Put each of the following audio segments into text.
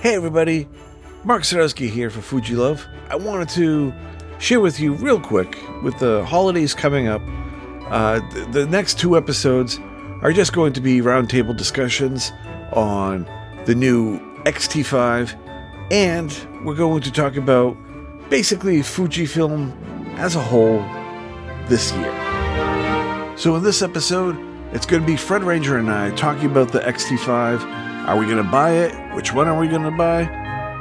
Hey everybody, Mark Sadowski here for Fujilove. I wanted to share with you real quick with the holidays coming up. Uh, th- the next two episodes are just going to be roundtable discussions on the new XT5, and we're going to talk about basically Fujifilm as a whole this year. So in this episode, it's going to be Fred Ranger and I talking about the XT5. Are we going to buy it? Which one are we going to buy?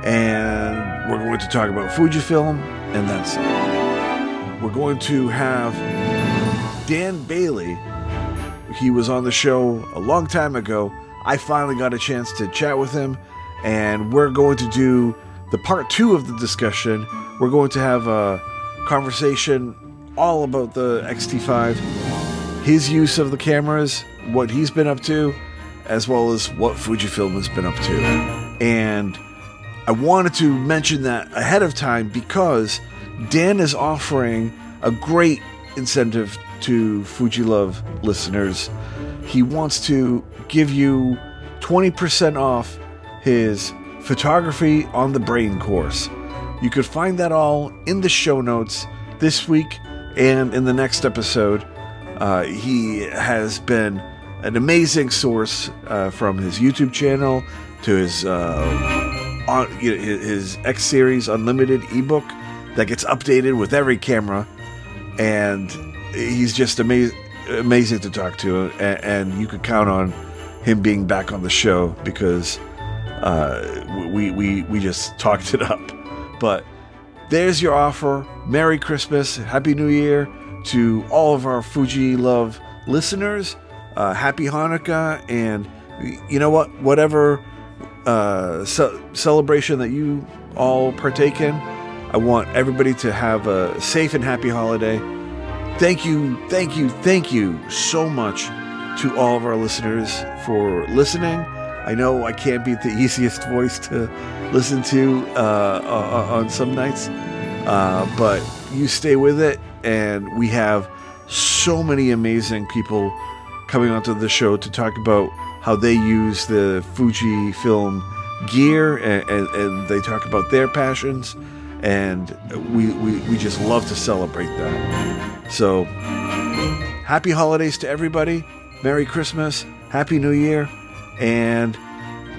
And we're going to talk about Fujifilm, and that's it. We're going to have Dan Bailey. He was on the show a long time ago. I finally got a chance to chat with him, and we're going to do the part two of the discussion. We're going to have a conversation all about the XT5, his use of the cameras, what he's been up to, as well as what Fujifilm has been up to. And I wanted to mention that ahead of time because Dan is offering a great incentive to Fujilove listeners. He wants to give you 20% off his photography on the brain course. You could find that all in the show notes this week and in the next episode. Uh, he has been an amazing source uh, from his YouTube channel to his uh, on, you know, his, X Series Unlimited ebook that gets updated with every camera, and he's just amazing amazing to talk to, and, and, you could count on him being back on the show because uh, we we we just talked it up. But there's your offer. Merry Christmas, Happy New Year to all of our Fujilove listeners. Uh, happy Hanukkah, and you know what? Whatever uh, ce- celebration that you all partake in, I want everybody to have a safe and happy holiday. Thank you, thank you, thank you so much to all of our listeners for listening. I know I can't be the easiest voice to listen to uh, on some nights, uh, but you stay with it, and we have so many amazing people coming onto the show to talk about how they use the Fuji film gear and, and, and, they talk about their passions and we, we, we just love to celebrate that. So happy holidays to everybody. Merry christmas happy new year and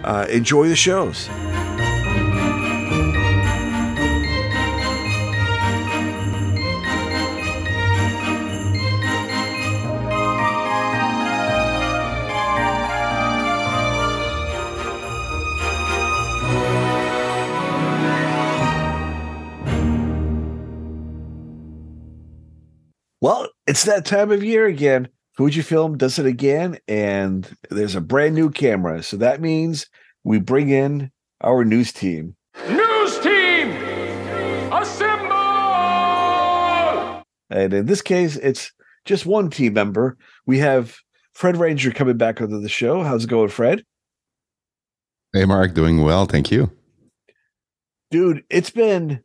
uh, enjoy the shows it's that time of year again. Fujifilm does it again, and there's a brand new camera. So that means we bring in our news team. News team, assemble! And in this case, it's just one team member. We have Fred Ranger coming back onto the show. How's it going, Fred? Hey, Mark, doing well. Thank you. Dude, it's been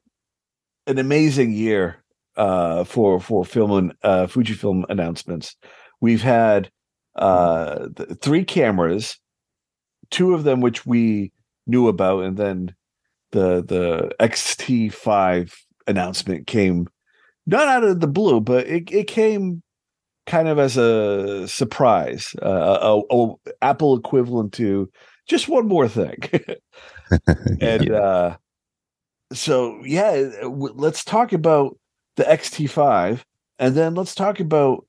an amazing year uh, for for film and uh, Fujifilm announcements. We've had uh, th- three cameras, two of them which we knew about, and then the the XT5 announcement came not out of the blue, but it, it came kind of as a surprise, uh, a, a, Apple equivalent to just one more thing. and yeah. uh, so, yeah, let's talk about the XT5, and then let's talk about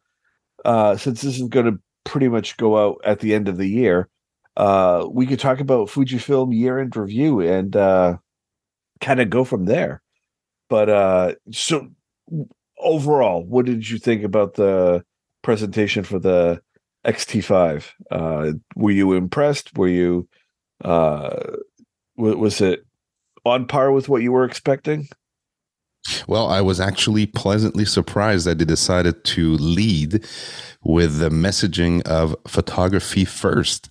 uh, since this is going to pretty much go out at the end of the year. Uh, we could talk about Fujifilm year end review and uh, kind of go from there. But uh, so overall, what did you think about the presentation for the XT5? Uh, were you impressed? Were you uh, was it on par with what you were expecting? Well, I was actually pleasantly surprised that they decided to lead with the messaging of photography first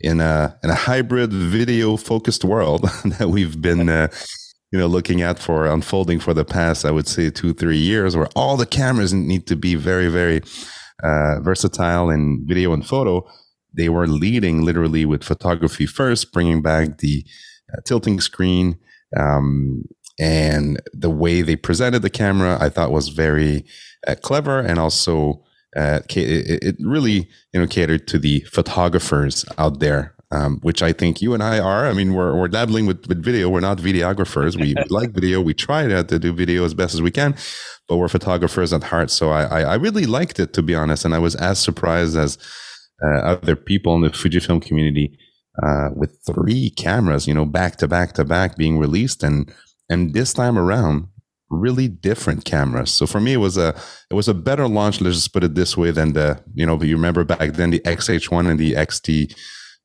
in a in a hybrid video focused world that we've been uh, you know looking at for unfolding for the past I would say 2 3 years where all the cameras need to be very very uh, versatile in video and photo they were leading literally with photography first bringing back the uh, tilting screen. Um, and the way they presented the camera, I thought was very uh, clever and also uh, it, it, really you know catered to the photographers out there um, which I think you and I are. I mean, we're, we're dabbling with, with video. We're not videographers. We, we like video. We try to, to do video as best as we can, but we're photographers at heart. So I, I, I really liked it, to be honest. And I was as surprised as uh, other people in the Fujifilm community uh, with three cameras, you know, back to back to back being released. And, and this time around, really different cameras. So for me, it was a it was a better launch. Let's just put it this way than the you know. You remember back then the XH1 and the XT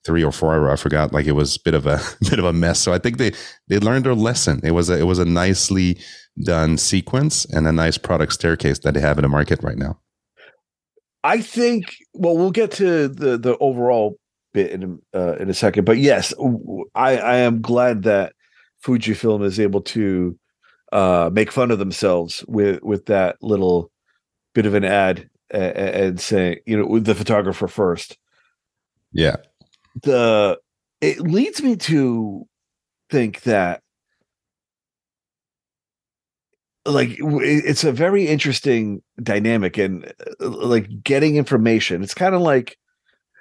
three or four. I forgot. Like it was a bit of a bit of a mess. So I think they they learned their lesson. It was a it was a nicely done sequence and a nice product staircase that they have in the market right now. I think. Well, we'll get to the the overall bit in uh, in a second. But yes, I I am glad that Fujifilm is able to uh, make fun of themselves with with that little bit of an ad and, and saying you know with the photographer first. Yeah, the it leads me to think that like it's a very interesting dynamic and uh, like getting information it's kind of like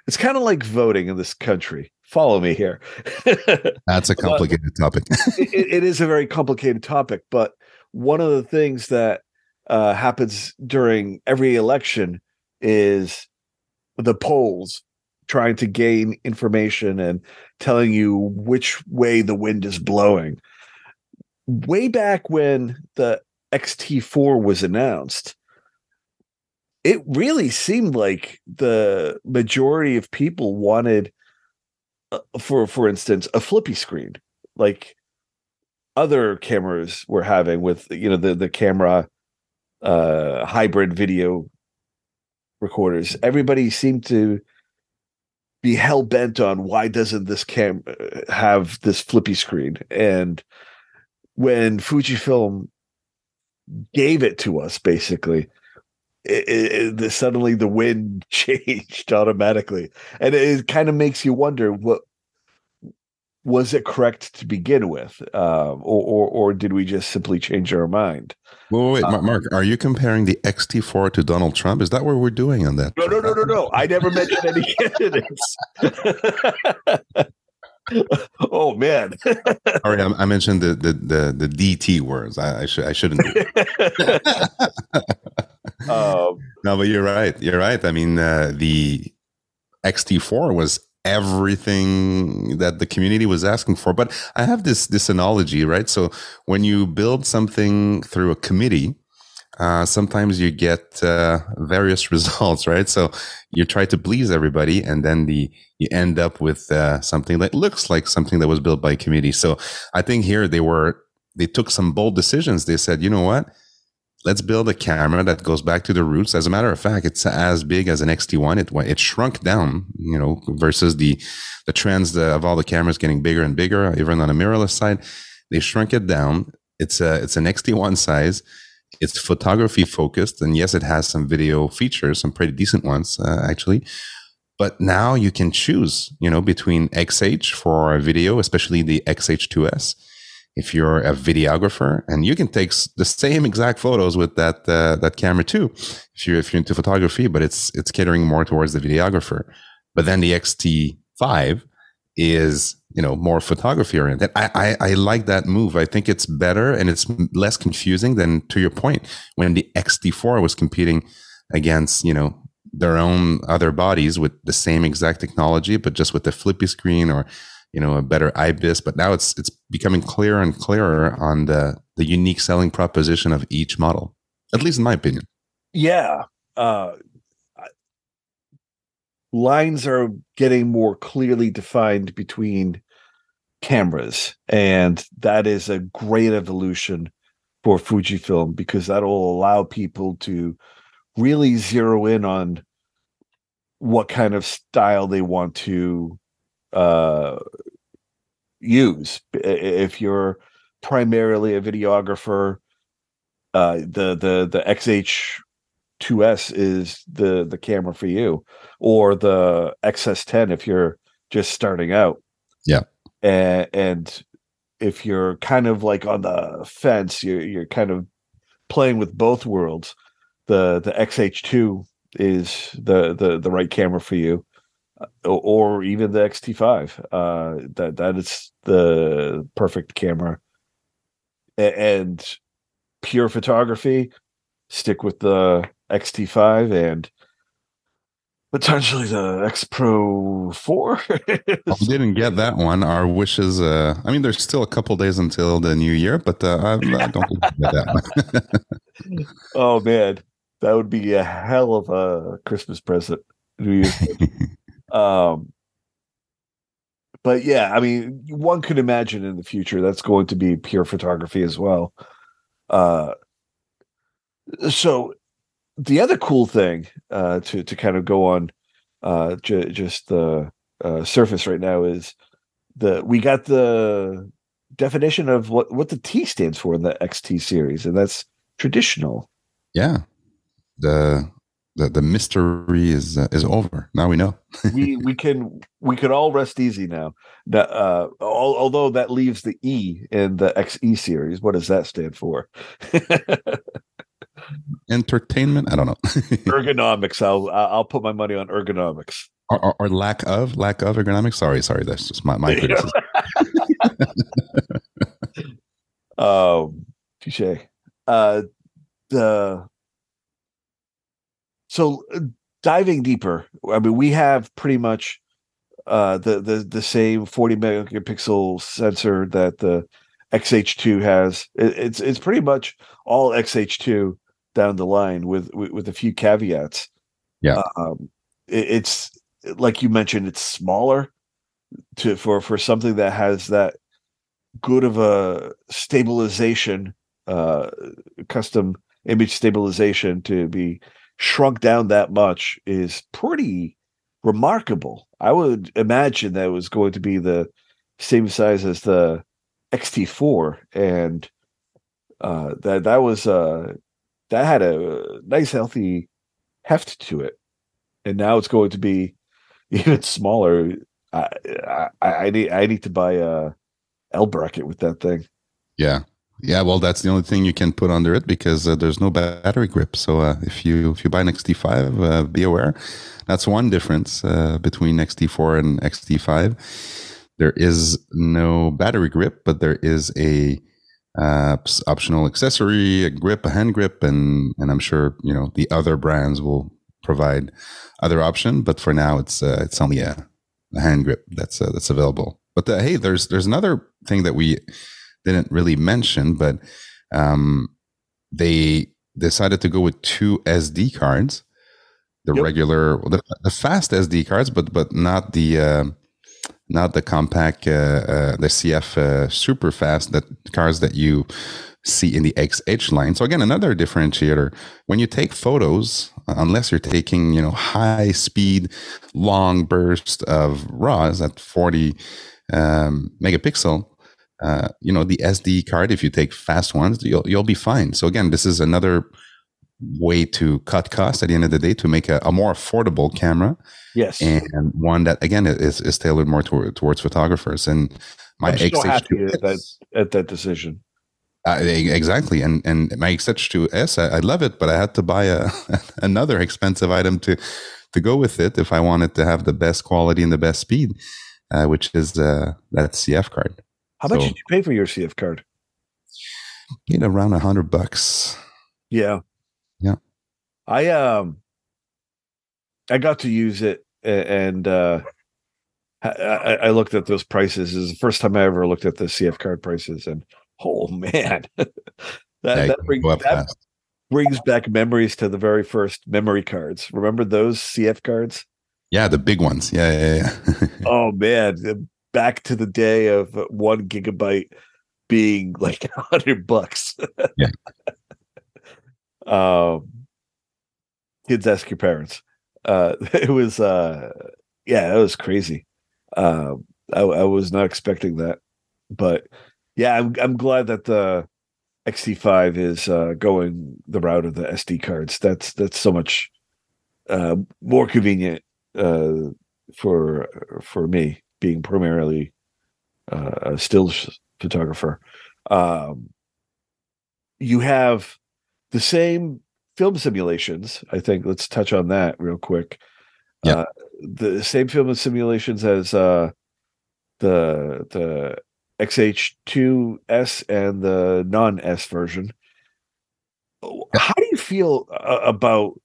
it's kind of like voting in this country. Follow me here. That's a complicated topic. it, it is a very complicated topic but one of the things that uh, happens during every election is the polls trying to gain information and telling you which way the wind is blowing. Way back when the XT4 was announced, it really seemed like the majority of people wanted uh, for for instance a flippy screen like other cameras were having with you know the the camera uh hybrid video recorders everybody seemed to be hell bent on why doesn't this cam uh, have this flippy screen? And when Fujifilm gave it to us, basically, it, it, it, suddenly the wind changed automatically, and it kind of makes you wonder what was it correct to begin with, uh, or, or, or did we just simply change our mind? Well, wait, um, Mark, are you comparing the XT4 to Donald Trump? Is that what we're doing on that? No, no, no, no, no. I never mentioned any candidates. oh man! Sorry, I, I, mentioned the, the the the DT words. I, I should I shouldn't. Um, no, but you're right. You're right. I mean, uh, the XT4 was everything that the community was asking for. But I have this this analogy, right? So when you build something through a committee, uh, sometimes you get uh, various results, right? So you try to please everybody, and then the you end up with uh, something that looks like something that was built by a committee. So I think here they were they took some bold decisions. They said, you know what? Let's build a camera that goes back to the roots. As a matter of fact, it's as big as an XT1. It it shrunk down, you know, versus the the trends of all the cameras getting bigger and bigger, even on the mirrorless side. They shrunk it down. It's a it's an XT1 size. It's photography focused, and yes, it has some video features, some pretty decent ones uh, actually. But now you can choose, you know, between XH for video, especially the XH2S if you're a videographer and you can take the same exact photos with that uh, that camera too if you're if you're into photography but it's it's catering more towards the videographer. But then the xt5 is you know more photography oriented. I, I i like that move. I think it's better and it's less confusing than to your point when the xt4 was competing against you know their own other bodies with the same exact technology but just with the flippy screen or you know a better ibis but now it's it's becoming clearer and clearer on the the unique selling proposition of each model at least in my opinion. Yeah uh lines are getting more clearly defined between cameras and that is a great evolution for fujifilm because that'll allow people to really zero in on what kind of style they want to uh, use. If you're primarily a videographer, uh, the the the XH2S is the the camera for you, or the XS10 if you're just starting out. Yeah, and, and if you're kind of like on the fence, you're you're kind of playing with both worlds. The the XH2 is the the the right camera for you, or, or even the XT5. Uh, that that is the perfect camera. A- and pure photography, stick with the XT5 and potentially the X Pro 4. We didn't get that one. Our wishes. Uh, I mean, there's still a couple days until the new year, but uh, I, I don't think we get that one. oh man, that would be a hell of a Christmas present. New Year's. um, but yeah, I mean, one could imagine in the future that's going to be pure photography as well. Uh, so the other cool thing uh, to to kind of go on uh, j- just the uh, surface right now is the we got the definition of what what the T stands for in the XT series, and that's traditional. yeah, the the the mystery is uh, is over. Now we know. we we can we could all rest easy now. That, uh, al- although that leaves the E in the XE series. What does that stand for? Entertainment. I don't know. ergonomics. I'll I'll put my money on ergonomics. or, or, or lack of lack of ergonomics. Sorry, sorry. That's just my my criticism. um, touche. Uh, the so uh, diving deeper. I mean, we have pretty much uh the the the same 40 megapixel sensor that the XH2 has. It, it's it's pretty much all XH2 down the line with with, with a few caveats. Yeah. Um, it, it's like you mentioned, it's smaller to for for something that has that good of a stabilization, uh, custom image stabilization to be shrunk down that much is pretty remarkable. I would imagine that it was going to be the same size as the XT4, and uh, that that was uh, that had a nice healthy heft to it, and now it's going to be even smaller. I I, I need I need to buy a L bracket with that thing. Yeah. Yeah, well, that's the only thing you can put under it because uh, there's no battery grip. So uh, if you if you buy an XT5, uh, be aware. That's one difference uh, between XT4 and XT5. There is no battery grip, but there is a uh, optional accessory, a grip, a hand grip, and and I'm sure you know the other brands will provide other option. But for now, it's uh, it's only a, a hand grip that's that's available. But hey, there's there's another thing that we didn't really mention, but um, they decided to go with two SD cards, the Yep. regular, the, the fast SD cards, but but not the uh, not the compact, uh, uh, the CF uh, super fast that cards that you see in the XH line. So again, another differentiator. When you take photos, uh, unless you're taking you know high speed, long burst of RAWs at 40 um, megapixel, uh, you know the SD card. If you take fast ones, you'll you'll be fine. So again, this is another way to cut costs at the end of the day to make a, a more affordable camera Yes, and one that again is, is tailored more toward, towards photographers. And my I'm so XH2 happy at that at that decision. uh, exactly, and and my XH2S, I, I love it, but I had to buy a another expensive item to to go with it if I wanted to have the best quality and the best speed, uh, which is uh, that CF card. How much So- did you pay for your CF card? Paid around a hundred bucks. Yeah. Yeah. I um I got to use it and uh I, I looked at those prices. This is the first time I ever looked at the CF card prices and oh man. that Yeah, that, you bring, go up that brings back memories to the very first memory cards. Remember those CF cards? Yeah, the big ones. Yeah, yeah, yeah. Oh man, back to the day of one gigabyte being like a hundred bucks. Yeah. um, kids ask your parents. Uh, it was uh, yeah, that was crazy. Um, I, I was not expecting that, but yeah, I'm I'm glad that the XT5 is uh, going the route of the SD cards. That's that's so much uh, more convenient uh, for for me being primarily uh, a still photographer. Um, you have the same film simulations. I think let's touch on that real quick. Yeah. Uh, the same film simulations as uh, the the XH2S and the non S version. How do you feel uh, about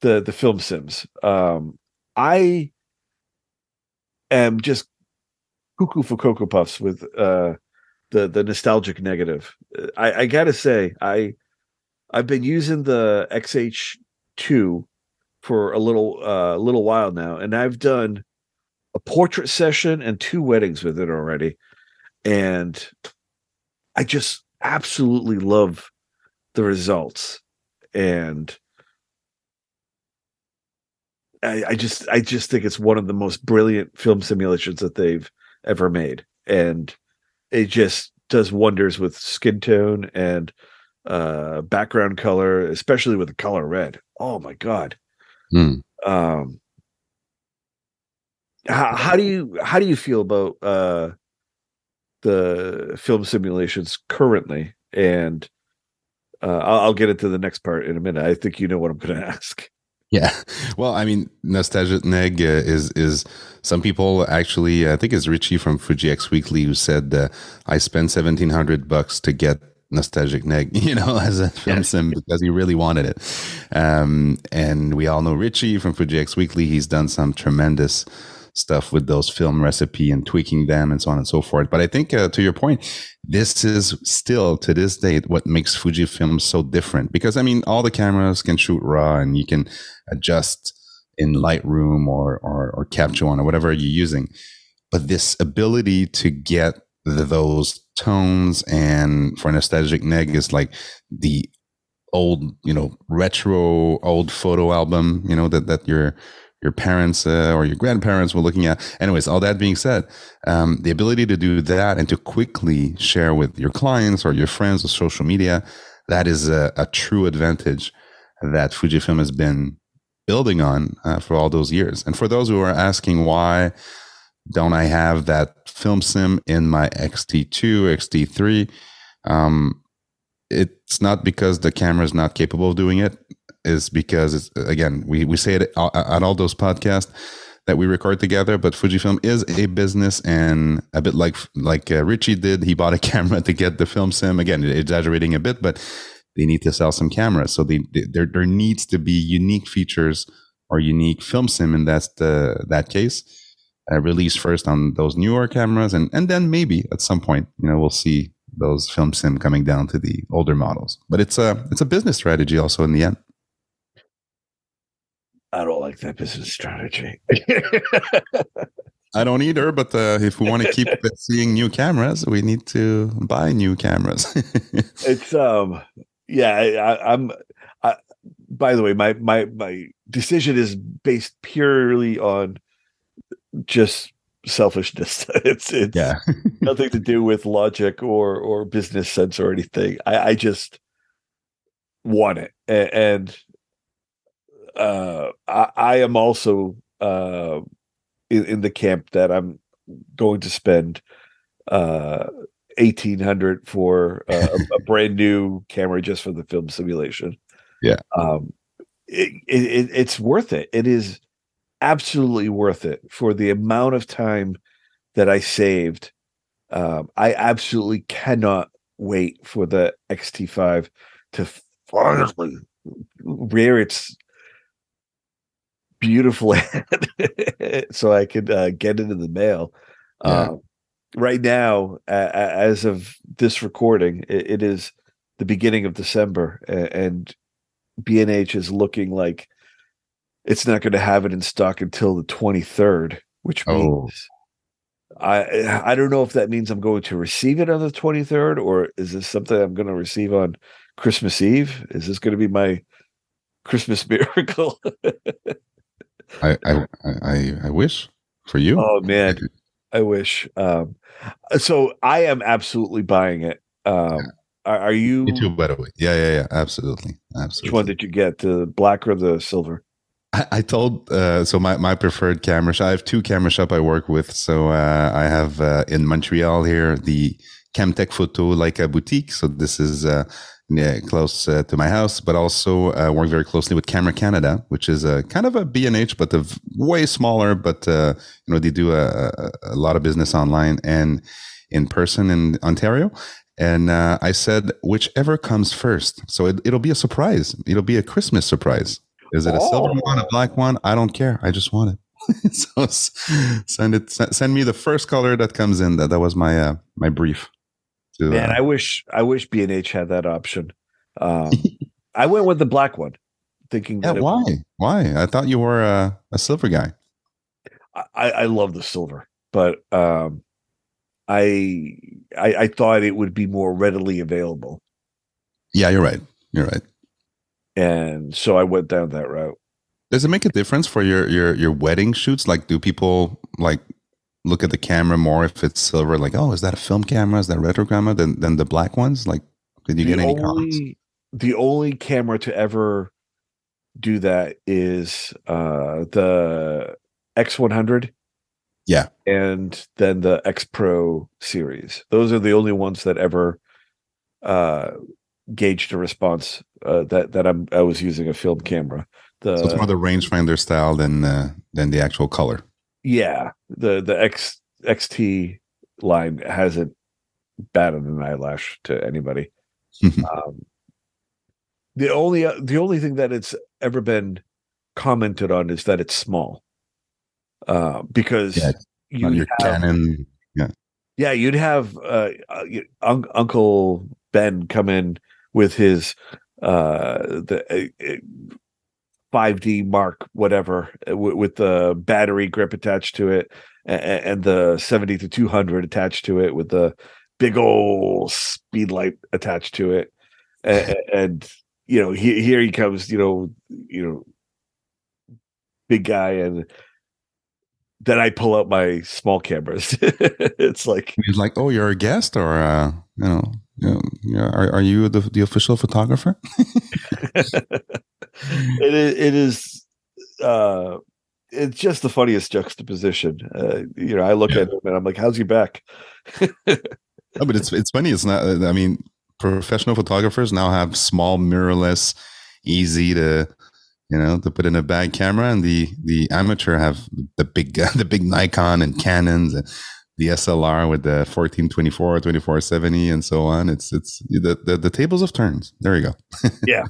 the the film sims? Um, I am just cuckoo for cocoa puffs with uh, the the nostalgic negative. I, I gotta say, I I've been using the XH2 for a little uh little while now, and I've done a portrait session and two weddings with it already. And I just absolutely love the results. And I, I just I just think it's one of the most brilliant film simulations that they've ever made. And it just does wonders with skin tone and uh background color, especially with the color red. Oh my god. Hmm. Um how, how do you how do you feel about uh the film simulations currently and uh, I'll, I'll get into the next part in a minute. I think you know what I'm going to ask. Yeah, well, I mean, Nostalgic Neg uh, is is some people actually. I think it's Ritchie from Fuji X Weekly who said uh, I spent seventeen hundred bucks to get Nostalgic Neg, you know, as a film Yes. sim because he really wanted it. Um, and we all know Ritchie from Fuji X Weekly. He's done some tremendous stuff with those film recipe and tweaking them and so on and so forth. But I think uh, to your point, this is still to this date what makes Fujifilm so different because I mean all the cameras can shoot raw and you can adjust in Lightroom or or, or Capture One or whatever you're using. But this ability to get the, those tones and for nostalgic neg is like the old you know retro old photo album you know that that your your parents uh, or your grandparents were looking at. Anyways all that being said um, the ability to do that and to quickly share with your clients or your friends or social media that is a, a true advantage that fujifilm has been building on uh, for all those years. And for those who are asking why don't i have that film sim in my xt2 xt3 um, it's not because the camera is not capable of doing it is because it's again we we say it at all those podcasts that we record together but fujifilm is a business and a bit like like uh, ritchie did. He bought a camera to get the film sim. Again exaggerating a bit but they need to sell some cameras. So they, they there there needs to be unique features or unique film sim and that's the that case uh, released first on those newer cameras. And and then maybe at some point you know we'll see those film sim coming down to the older models. But it's a it's a business strategy also in the end I don't like that business strategy. I don't either, but uh, if we want to keep seeing new cameras, we need to buy new cameras. it's um yeah I, i'm I, by the way my my my decision is based purely on just selfishness it's it's yeah, nothing to do with logic or or business sense or anything i i just want it A- and uh i i am also uh in, in the camp that i'm going to spend uh 1800 for uh, a, a brand new camera just for the film simulation. Yeah. um it, it, it's worth it. It is absolutely worth it for the amount of time that i saved. Um i absolutely cannot wait for the xt5 to finally rear its beautiful head so i could uh, get it in the mail Yeah. um right now, a- as of this recording, it, it is the beginning of December, and B&H is looking like it's not going to have it in stock until the 23rd, which Oh. means I I don't know if that means I'm going to receive it on the 23rd, or is this something I'm going to receive on Christmas Eve? Is this going to be my Christmas miracle? I, I I I wish for you. Oh man, I wish. Um, so I am absolutely buying it. Um, are, are you? Me too, by the way. Yeah, yeah, yeah. Absolutely, absolutely. Which one did you get? The black or the silver? I, I told uh, so my, my preferred camera shop. I have two camera shop I work with. So uh, I have uh, in Montreal here the Camtec Photo like a boutique. So this is uh, yeah, close uh, to my house, but also uh, work very closely with Camera Canada, which is a kind of a B&H, but a way smaller. But uh, you know, they do a, a, lot of business online and in person in Ontario. And uh, I said, whichever comes first. So it, will be a surprise. It'll be a Christmas surprise. Is it a oh. silver one, a black one? I don't care. I just want it. so send it. Send me the first color that comes in. That that was my uh, my brief. To, Man, uh, I wish I wish B and H had that option. Um, I went with the black one, thinking. Yeah, why? Was, why? I thought you were a, a silver guy. I, I love the silver, but um, I, I I thought it would be more readily available. Yeah, you're right. You're right. And so I went down that route. Does it make a difference for your your your wedding shoots? Like, do people like look at the camera more if it's silver? Like, oh, is that a film camera? Is that retro camera than than the black ones? Like, did you the get any only, comments? The only camera to ever do that is uh the X100 yeah. And then the X Pro series. Those are the only ones that ever uh gauged a response uh, that that I'm I was using a film camera. The so it's more the rangefinder style than uh, than the actual color. Yeah. The the X XT line hasn't batted an eyelash to anybody. um, the only uh, the only thing that it's ever been commented on is that it's small uh, because yeah, you your have, Canon, yeah, yeah, you'd have uh, uh un- Uncle Ben come in with his uh, the. 5D uh, uh, Mark, whatever, w- with the battery grip attached to it, and, and the 70 to 200 attached to it, with the big old speed light attached to it, and, and you know, he, here he comes, you know, you know, big guy, and then I pull out my small cameras. it's like he's like, "Oh, you're a guest, or uh, you know, you know are, are you the, the official photographer?" it is. It is. Uh, it's just the funniest juxtaposition. Uh, you know, I look yeah. at him and I'm like, "How's your back?" no, but it's it's funny. It's not. I mean, professional photographers now have small mirrorless, easy to you know, to put in a bag camera, and the the amateur have the big the big Nikon and Canons and the SLR with the 1424, 2470, and so on. It's it's the the, the tables of turns. There you go. yeah,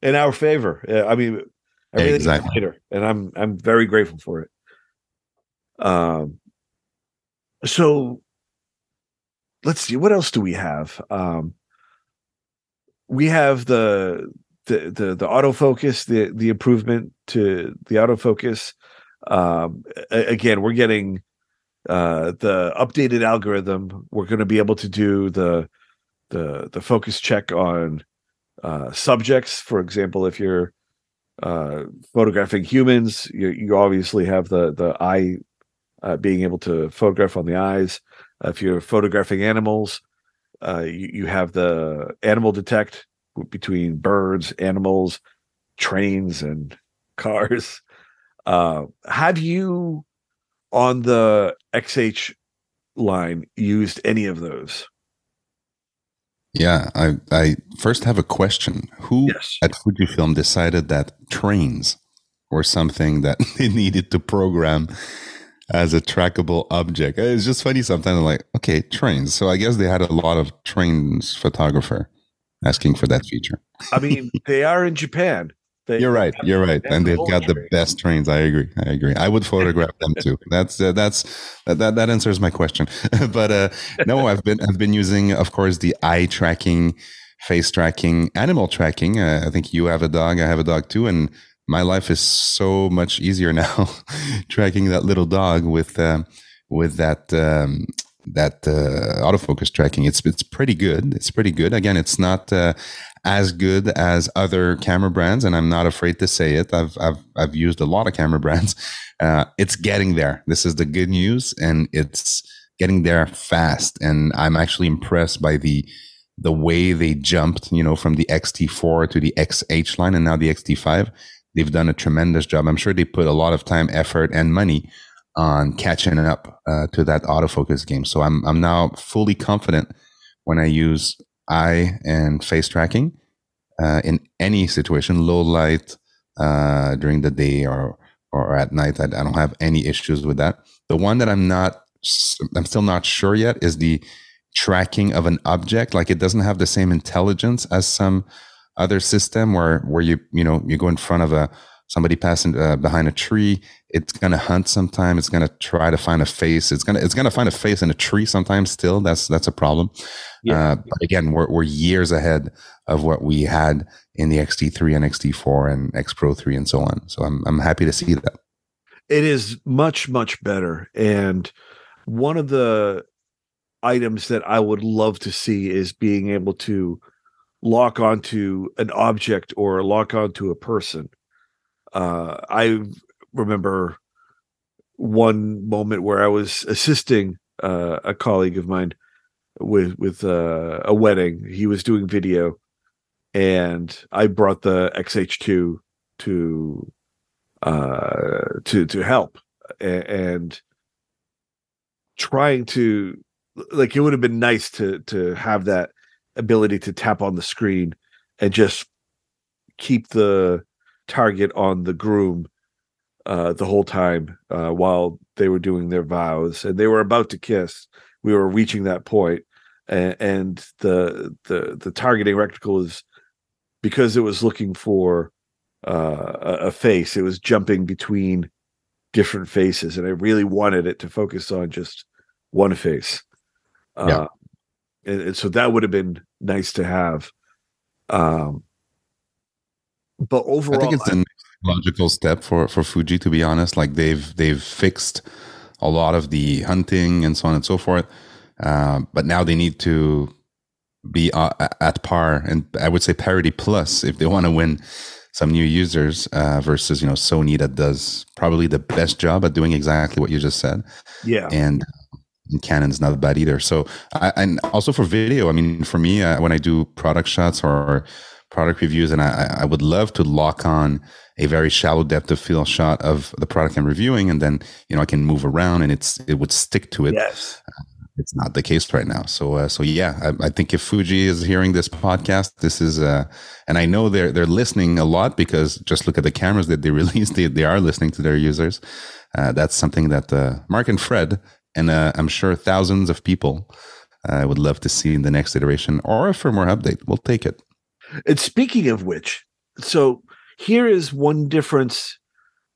in our favor. I mean, exactly. Later, and I'm I'm very grateful for it. Um, so let's see what else do we have. Um, we have the the the the autofocus, the the improvement to the autofocus. Um, again, we're getting uh, the updated algorithm. We're going to be able to do the the the focus check on uh, subjects. For example, if you're uh, photographing humans, you, you obviously have the the eye uh, being able to photograph on the eyes. if you're photographing animals, uh, you, you have the animal detect between birds, animals, trains, and cars. Uh, have you on the XH line used any of those? Yeah, I I first have a question. Who yes. at Fujifilm decided that trains were something that they needed to program as a trackable object? Uh, it's just funny sometimes. I'm like, okay, trains. So I guess they had a lot of trains photographer asking for that feature. I mean, they are in Japan. They, you're right. You're right, and they've got the best trains. I agree. I agree. I would photograph them too. That's uh, that's that that answers my question. but uh, no, I've been I've been using, of course, the eye tracking, face tracking, animal tracking. Uh, I think you have a dog. I have a dog too, and my life is so much easier now tracking that little dog with uh, with that um, that uh, autofocus tracking. It's it's pretty good. It's pretty good. Again, it's not uh, as good as other camera brands, and I'm not afraid to say it. I've I've I've used a lot of camera brands. Uh, it's getting there. This is the good news, and it's getting there fast. And I'm actually impressed by the the way they jumped. You know, from the XT4 to the XH line, and now the XT5. They've done a tremendous job. I'm sure they put a lot of time, effort, and money on catching up uh, to that autofocus game. So I'm I'm now fully confident when I use eye and face tracking uh, in any situation, low light uh, during the day or or at night. I, I don't have any issues with that. The one that I'm not, I'm still not sure yet is the tracking of an object. Like it doesn't have the same intelligence as some other system where where you you know you go in front of a somebody passing uh, behind a tree it's going to hunt sometime it's going to try to find a face it's going to it's going to find a face in a tree sometimes still that's that's a problem yeah. Uh, but again we're, we're years ahead of what we had in the xt3 and xt4 and x pro 3 and so on so i'm, I'm happy to see that it is much much better and one of the items that i would love to see is being able to lock onto an object or lock onto a person. Uh, I remember one moment where I was assisting uh, a colleague of mine with with uh, a wedding. He was doing video, and I brought the XH2 to uh, to to help and trying to like it would have been nice to to have that ability to tap on the screen and just keep the target on the groom uh, the whole time uh, while they were doing their vows and they were about to kiss. We were reaching that point, and, and the the the targeting reticle is because it was looking for uh, a, face. It was jumping between different faces, and I really wanted it to focus on just one face. Yeah. Uh, and, and so that would have been nice to have. Um, but overall, I think it's a logical step for for Fuji. To be honest, like they've they've fixed a lot of the hunting and so on and so forth, uh, but now they need to be uh, at par and I would say parity plus if they want to win some new users uh, versus you know Sony that does probably the best job at doing exactly what you just said. Yeah, and and Canon's not bad either. So, I, and also for video, I mean, for me, uh, when I do product shots or product reviews, and I, I would love to lock on a very shallow depth of field shot of the product I'm reviewing, and then you know I can move around and it's it would stick to it. Yes. Uh, it's not the case right now. So, uh, so yeah, I, I, think if Fuji is hearing this podcast, this is, uh, and I know they're they're listening a lot because just look at the cameras that they released. They, they are listening to their users. Uh, that's something that uh, Mark and Fred and uh, I'm sure thousands of people would love to see in the next iteration or a firmware update. We'll take it. And speaking of which, so here is one difference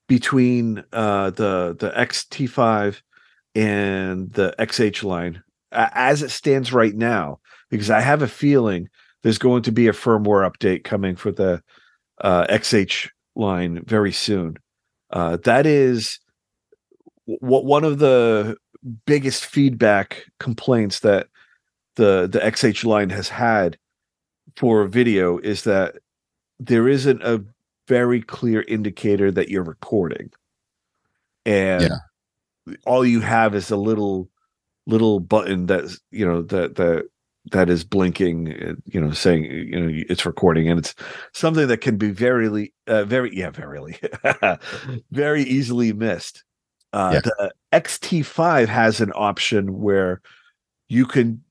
between uh, the the XT5 and the XH line as it stands right now, because I have a feeling there's going to be a firmware update coming for the uh, XH line very soon. Uh, that is what one of the biggest feedback complaints that the the XH line has had for video is that there isn't a very clear indicator that you're recording. And yeah. all you have is a little little button that's you know that that that is blinking uh, you know saying you know it's recording and it's something that can be very uh, very yeah very very easily missed uh, yeah. The XT5 has an option where you can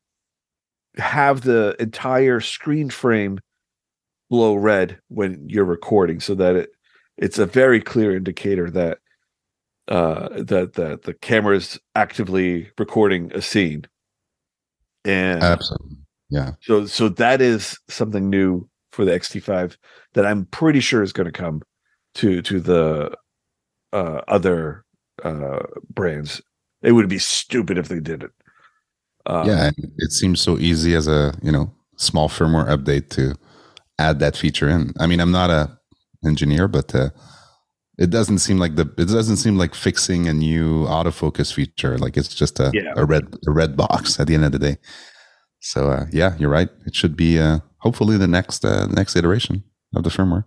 have the entire screen frame glow red when you're recording, so that it it's a very clear indicator that uh, that that the camera is actively recording a scene. And absolutely, yeah. So so that is something new for the XT5 that I'm pretty sure is going to come to to the uh, other uh, brands. It would be stupid if they did it. Um, yeah, it seems so easy as a you know small firmware update to add that feature in. I mean, I'm not a engineer, but uh, it doesn't seem like the it doesn't seem like fixing a new autofocus feature. Like it's just a, yeah. a red a red box at the end of the day. So uh, yeah, you're right. It should be uh, hopefully the next uh, next iteration of the firmware.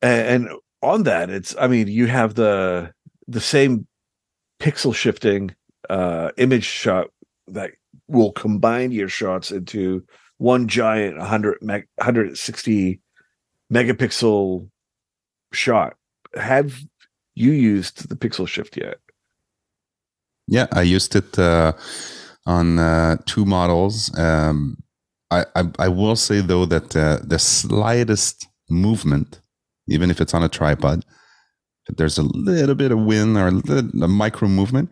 And on that, it's I mean, you have the the same pixel shifting uh image shot that will combine your shots into one giant 100 meg, 160 megapixel shot. Have you used the pixel shift yet? Yeah, I used it uh on uh, two models. Um, I, I, I will say though that uh, the slightest movement, even if it's on a tripod, if there's a little bit of wind or a, little, a micro movement.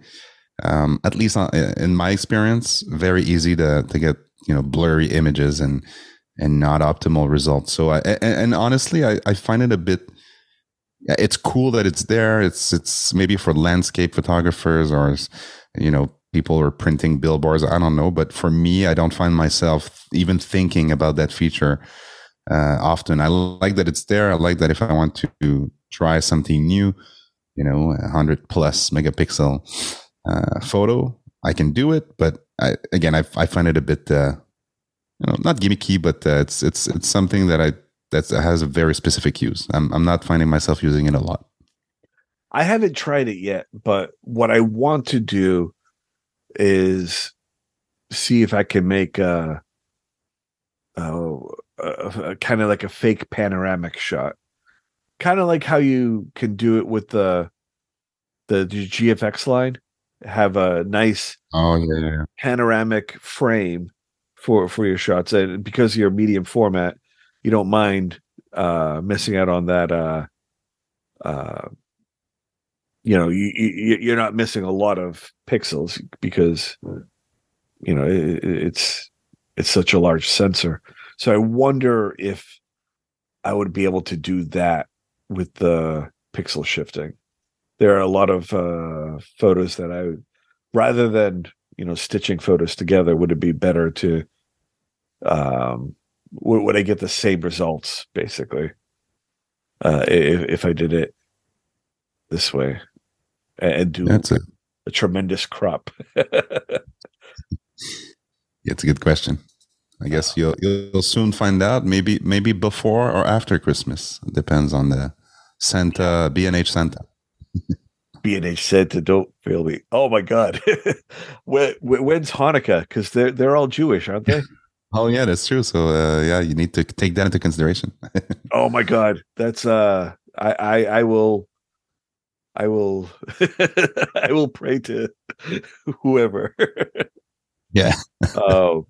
Um, at least in my experience, very easy to to get you know blurry images and and not optimal results. So I and, and honestly, I, I find it a bit it's cool that it's there. It's it's maybe for landscape photographers or you know people are printing billboards. I don't know, but for me, I don't find myself even thinking about that feature uh, often. I like that it's there. I like that if I want to try something new, you know, a hundred plus megapixel uh, photo, I can do it. But I, again, I, I find it a bit, uh, you know, not gimmicky, but uh, it's it's it's something that I that has a very specific use. I'm I'm not finding myself using it a lot. I haven't tried it yet, but what I want to do is see if I can make a, a, a, a kind of like a fake panoramic shot, kind of like how you can do it with the the, the GFX line. Have a nice oh yeah, panoramic frame for for your shots, and because your medium format, you don't mind uh missing out on that uh uh you know you, you you're not missing a lot of pixels because you know it, it's it's such a large sensor. So i wonder if i would be able to do that with the pixel shifting there are a lot of uh photos that i rather than you know stitching photos together would it be better to um would, would I get the same results basically uh, if, if I did it this way and do That's a, a tremendous crop? it's a good question. I guess you'll you'll soon find out. Maybe maybe before or after Christmas. Depends on the Santa B&H Santa. B&H Santa, don't fail me. Oh my God, when, when's Hanukkah? Because they're they're all Jewish, aren't they? Oh yeah, that's true. So uh, yeah, you need to take that into consideration. oh my god, that's uh, I I, I will, I will, I will pray to whoever. yeah. Oh,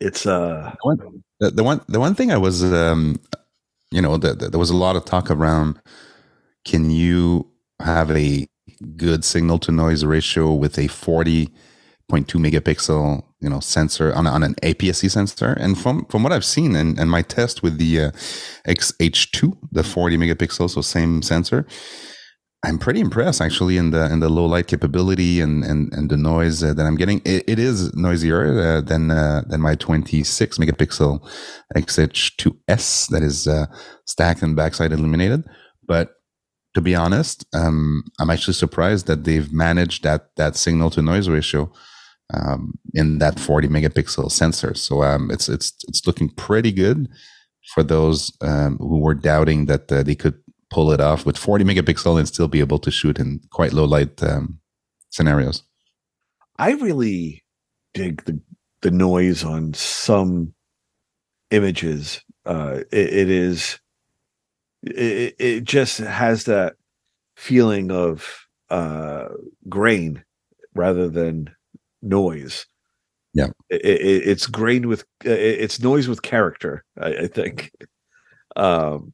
it's uh the one, the, the one the one thing I was um, you know, the, the, there was a lot of talk around. Can you have a good signal to noise ratio with a forty point two megapixel you know sensor on, on an APS-C sensor. And from from what I've seen and, and my test with the uh, XH2, the 40 megapixel, so same sensor, I'm pretty impressed actually in the in the low light capability and and, and the noise uh, that I'm getting. It, it is noisier uh, than uh, than my 26 megapixel XH2S that is uh, stacked and backside illuminated, but to be honest, um, I'm actually surprised that they've managed that that signal to noise ratio um, in that 40 megapixel sensor. So um, it's it's it's looking pretty good for those um, who were doubting that uh, they could pull it off with 40 megapixel and still be able to shoot in quite low light um, scenarios. I really dig the the noise on some images. Uh, it, it is it, it just has that feeling of uh, grain rather than noise. Yeah, it, it, it's grained with it's noise with character. I, I think. Um,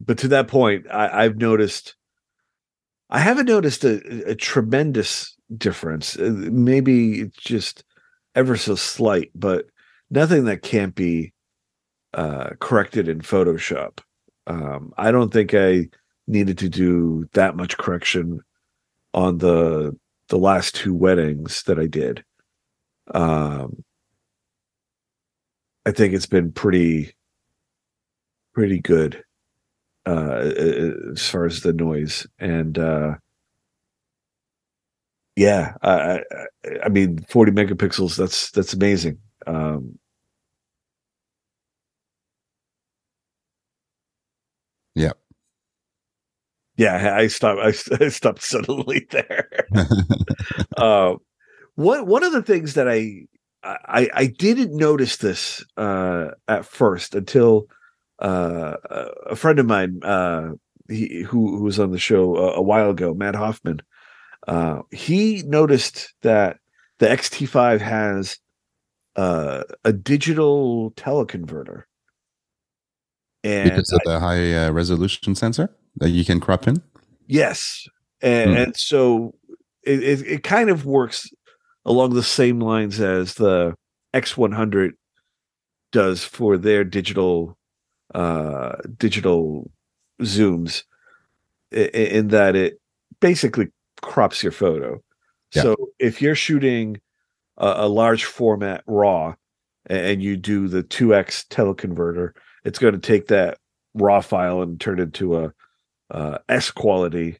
but to that point, I, I've noticed. I haven't noticed a, a tremendous difference. Uh, maybe it's just ever so slight, but nothing that can't be uh, corrected in Photoshop. Um, I don't think I needed to do that much correction on the the last two weddings that I did. Um, I think it's been pretty, pretty good uh, as far as the noise and uh, yeah, I, I, I mean, forty megapixels. That's that's amazing. Um, yeah, yeah, I stopped. I, I stopped suddenly there. uh, one one of the things that I I, I didn't notice this uh, at first until uh, a friend of mine uh, he, who, who was on the show a, a while ago, Matt Hoffman. Uh, he noticed that the XT5 has uh, a digital teleconverter. And because of the high uh, resolution sensor that you can crop in. Yes, and, Hmm. and so it, it it kind of works along the same lines as the X100 does for their digital uh digital zooms i- i- in that it basically crops your photo. Yeah. So if you're shooting a, a large format raw and you do the 2x teleconverter, it's going to take that raw file and turn it into a uh, S quality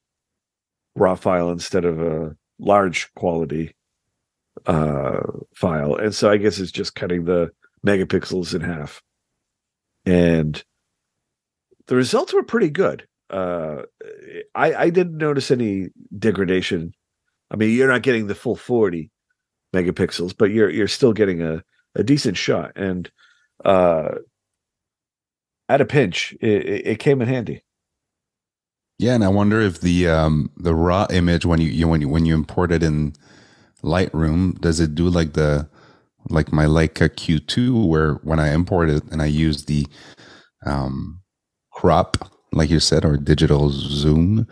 raw file instead of a large quality uh, file. And so I guess it's just cutting the megapixels in half. And the results were pretty good. Uh, I, I didn't notice any degradation. I mean, you're not getting the full 40 megapixels, but you're you're still getting a, a decent shot. And uh, at a pinch, it, it it came in handy. Yeah, and I wonder if the um the raw image when you, you when you when you import it in Lightroom, does it do like the like my Leica Q2 where when I import it and I use the um crop like you said or digital zoom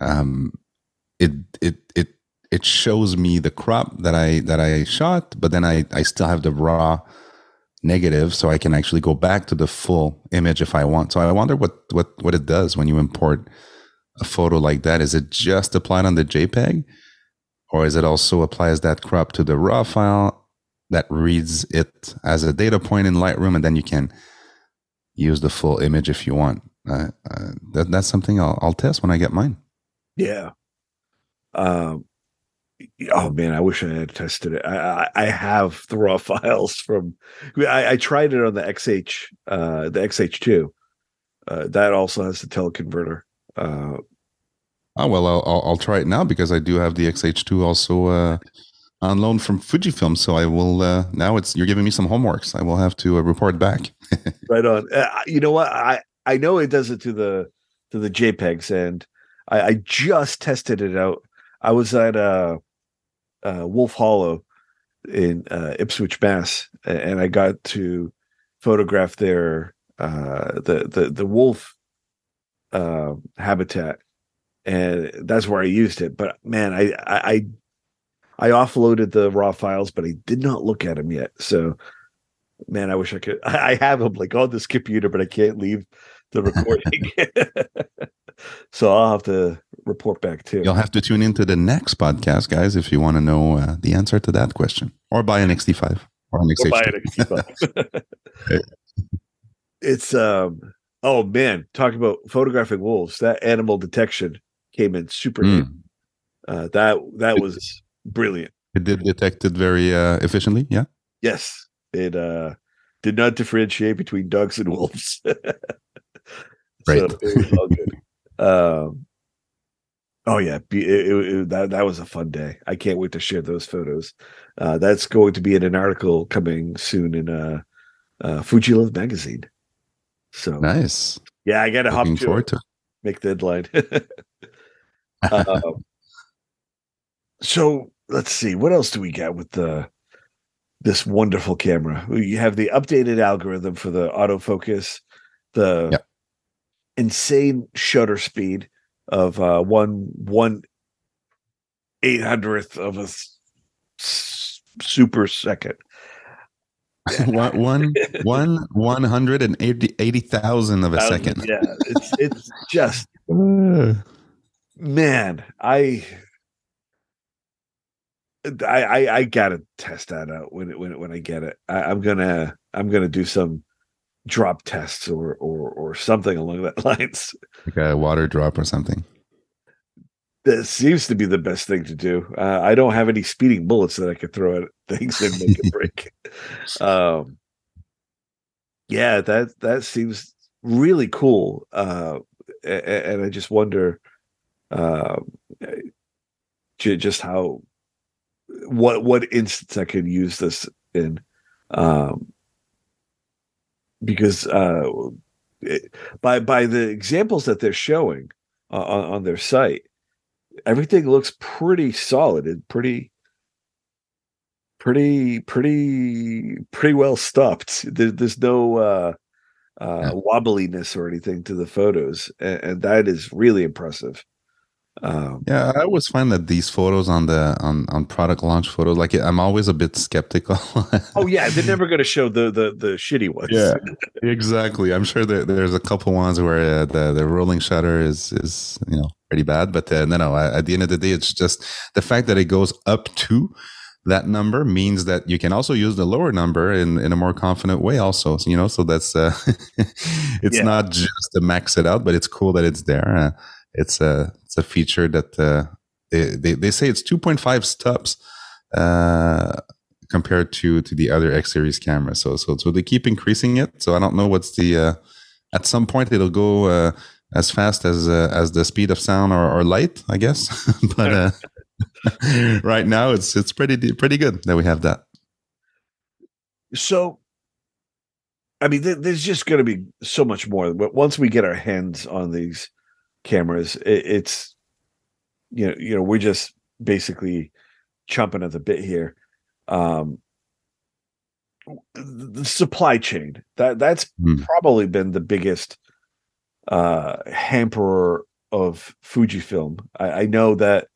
um it it it it shows me the crop that I that I shot but then I I still have the raw negative so I can actually go back to the full image if I want. So I wonder what what what it does when you import a photo like that. Is it just applied on the JPEG or is it also applies that crop to the raw file that reads it as a data point in Lightroom and then you can use the full image if you want. Uh, uh, that, that's something I'll, I'll test when I get mine. Yeah. Um. Oh man, I wish I had tested it. I I, I have the raw files from. I, I tried it on the XH, uh, the XH2. Uh, that also has the teleconverter. Uh, Oh well, I'll, I'll try it now because I do have the XH2 also uh, on loan from Fujifilm. So I will uh, now. It's you're giving me some homeworks. I will have to uh, report back. right on. Uh, you know what? I I know it does it to the to the JPEGs, and I, I just tested it out. I was at uh, uh, Wolf Hollow in uh, Ipswich, Mass, and I got to photograph their uh, the the the wolf uh, habitat, and that's where I used it. But man, I I I I offloaded the raw files, but I did not look at them yet. So man, I wish I could. I have them like on this computer, but I can't leave the recording. so I'll have to report back too. You'll have to tune into the next podcast, guys, if you want to know uh, the answer to that question, or buy an XT5 or an Or buy XH2. an XT5. it's um oh man, talking about photographing wolves. That animal detection came in super Mm. handy. Uh, that that was brilliant. It did detect it very uh, efficiently. Yeah. Yes, it uh did not differentiate between dogs and wolves. Right. So it was all good. um, oh yeah, it, it, it- that that was a fun day. I can't wait to share those photos. Uh, that's going to be in an article coming soon in uh, uh, Fujilove magazine. So Nice. yeah, I got to hop to to. make the headline. um, so let's see what else do we got with the this wonderful camera you have the updated algorithm for the autofocus the Yep. insane shutter speed of uh one one eight hundredth of a s- super second one, one, one, one hundred and eighty eighty thousand of a Thousand- second. yeah it's it's just man i I, I I gotta test that out when it when it, when I get it. I, I'm gonna I'm gonna do some drop tests or or or something along that lines. like a water drop or something. That seems to be the best thing to do. Uh, I don't have any speeding bullets that I could throw at things and make it break. Um, yeah, that that seems really cool. Uh, a- a- and I just wonder, ju- just how what what instance I could use this in, um, because uh, it, by by the examples that they're showing uh, on, on their site, everything looks pretty solid and pretty pretty pretty pretty well stopped. There, there's no uh, uh, Yeah. wobbliness or anything to the photos, and, and that is really impressive. Um, Yeah, I always find that these photos on the on on product launch photos, like I'm always a bit skeptical. oh yeah, they're never going to show the the the shitty ones. Yeah. exactly. I'm sure that there's a couple ones where uh, the the rolling shutter is is you know pretty bad, but uh, no, no. At the end of the day, it's just the fact that it goes up to that number means that you can also use the lower number in in a more confident way. Also, you know, so that's uh, it's Yeah. not just to max it out, but it's cool that it's there. Uh, it's a a feature that uh, they, they say it's 2.5 stops uh, compared to to the other X series cameras. So so so they keep increasing it. So I don't know what's the uh, at some point it'll go uh, as fast as uh, as the speed of sound or, or light, I guess. but uh, right now it's it's pretty pretty good that we have that. So, I mean, th- there's just going to be so much more. But once we get our hands on these cameras, it, it's you know, you know, we're just basically chomping at the bit here. Um, the supply chain that that's Hmm. probably been the biggest uh hamperer of Fujifilm. I, I know that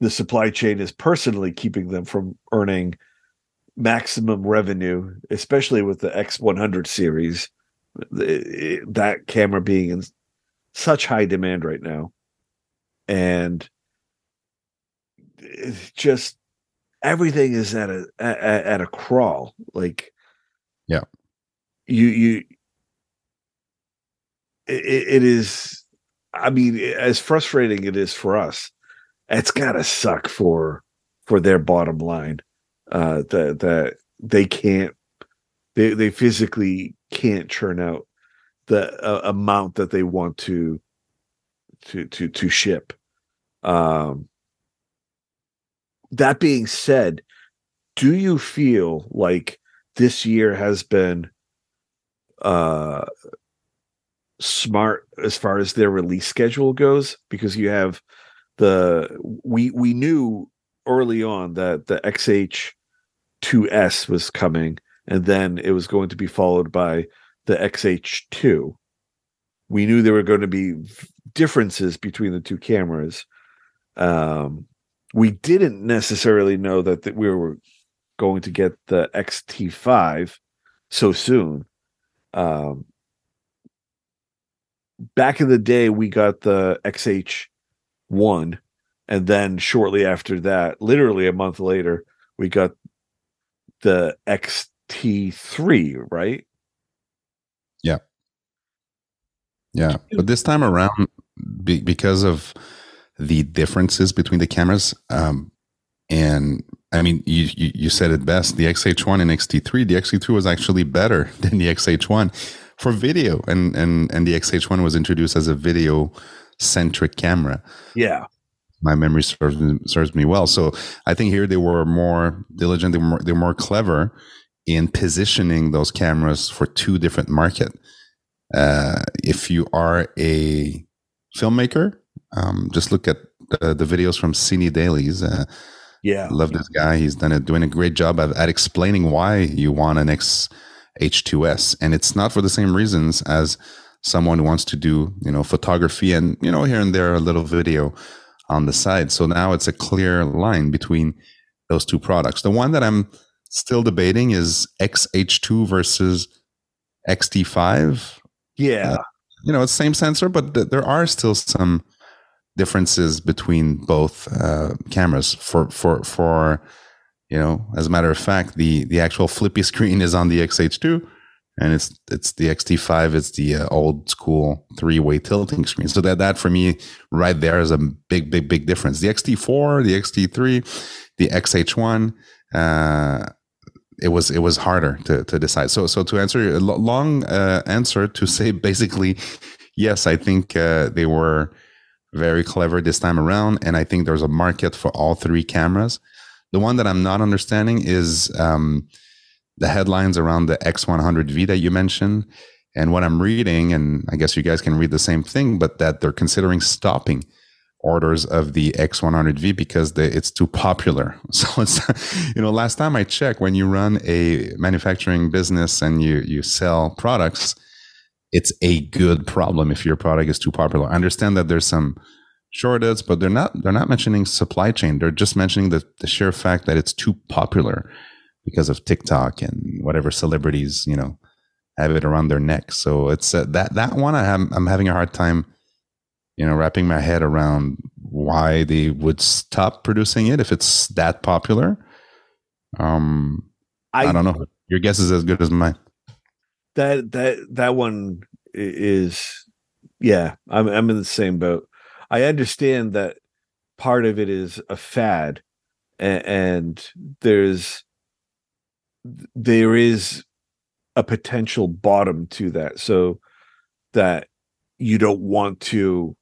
the supply chain is personally keeping them from earning maximum revenue, especially with the X100 series. That camera being in such high demand right now, and it's just everything is at a at, at a crawl. Like, Yeah. you you. It, it is. I mean, as frustrating it is for us, it's gotta suck for for their bottom line uh that that they can't they they physically can't churn out the uh, amount that they want to to to to ship. Um that being said do you feel like this year has been uh smart as far as their release schedule goes? Because you have the we we knew early on that the XH2S was coming and then it was going to be followed by the XH2 we knew there were going to be differences between the two cameras. Um we didn't necessarily know that, that we were going to get the XT5 so soon. Um back in the day we got the XH1 and then shortly after that literally a month later we got the XT3 right Yeah, but this time around, be, because of the differences between the cameras, um, and I mean, you, you you said it best. The XH1 and XT3, the XT3 was actually better than the XH1 for video, and and and the XH1 was introduced as a video centric camera. yeah My memory serves me, serves me well. So I think here they were more diligent. They were more, they were more clever in positioning those cameras for two different market. Uh, if you are a filmmaker, um, just look at the, the videos from Cine Dailies. Uh, yeah love this guy. He's done it, doing a great job at, at explaining why you want an X H2S, and it's not for the same reasons as someone who wants to do, you know, photography and you know here and there a little video on the side. So now it's a clear line between those two products. The one that I'm still debating is XH2 versus XT5 yeah you know, it's same sensor, but th- there are still some differences between both uh, cameras. For for for you know, as a matter of fact, the the actual flippy screen is on the XH2, and it's it's the XT5. It's the uh, old school three way tilting screen. So that that for me right there is a big big big difference. The XT4, the XT3, the XH1. Uh, it was it was harder to, to decide. So so to answer a long uh, answer to say basically, yes, I think uh, they were very clever this time around, and I think there's a market for all three cameras. The one that I'm not understanding is um, the headlines around the X100V that you mentioned, and what I'm reading, and I guess you guys can read the same thing, but that they're considering stopping orders of the X100V because it's too popular. So it's, you know, last time I checked, when you run a manufacturing business and you, you sell products, it's a good problem if your product is too popular. I understand that there's some shortage, but they're not, they're not mentioning supply chain. They're just mentioning the, the sheer fact that it's too popular because of TikTok and whatever celebrities, you know, have it around their neck. So it's uh, that, that one I have, I'm having a hard time you know, wrapping my head around why they would stop producing it if it's that popular. Um, I, I don't know. Your guess is as good as mine. That that that one is, yeah. I'm I'm in the same boat. I understand that part of it is a fad, and, and there's there is a potential bottom to that, so that you don't want to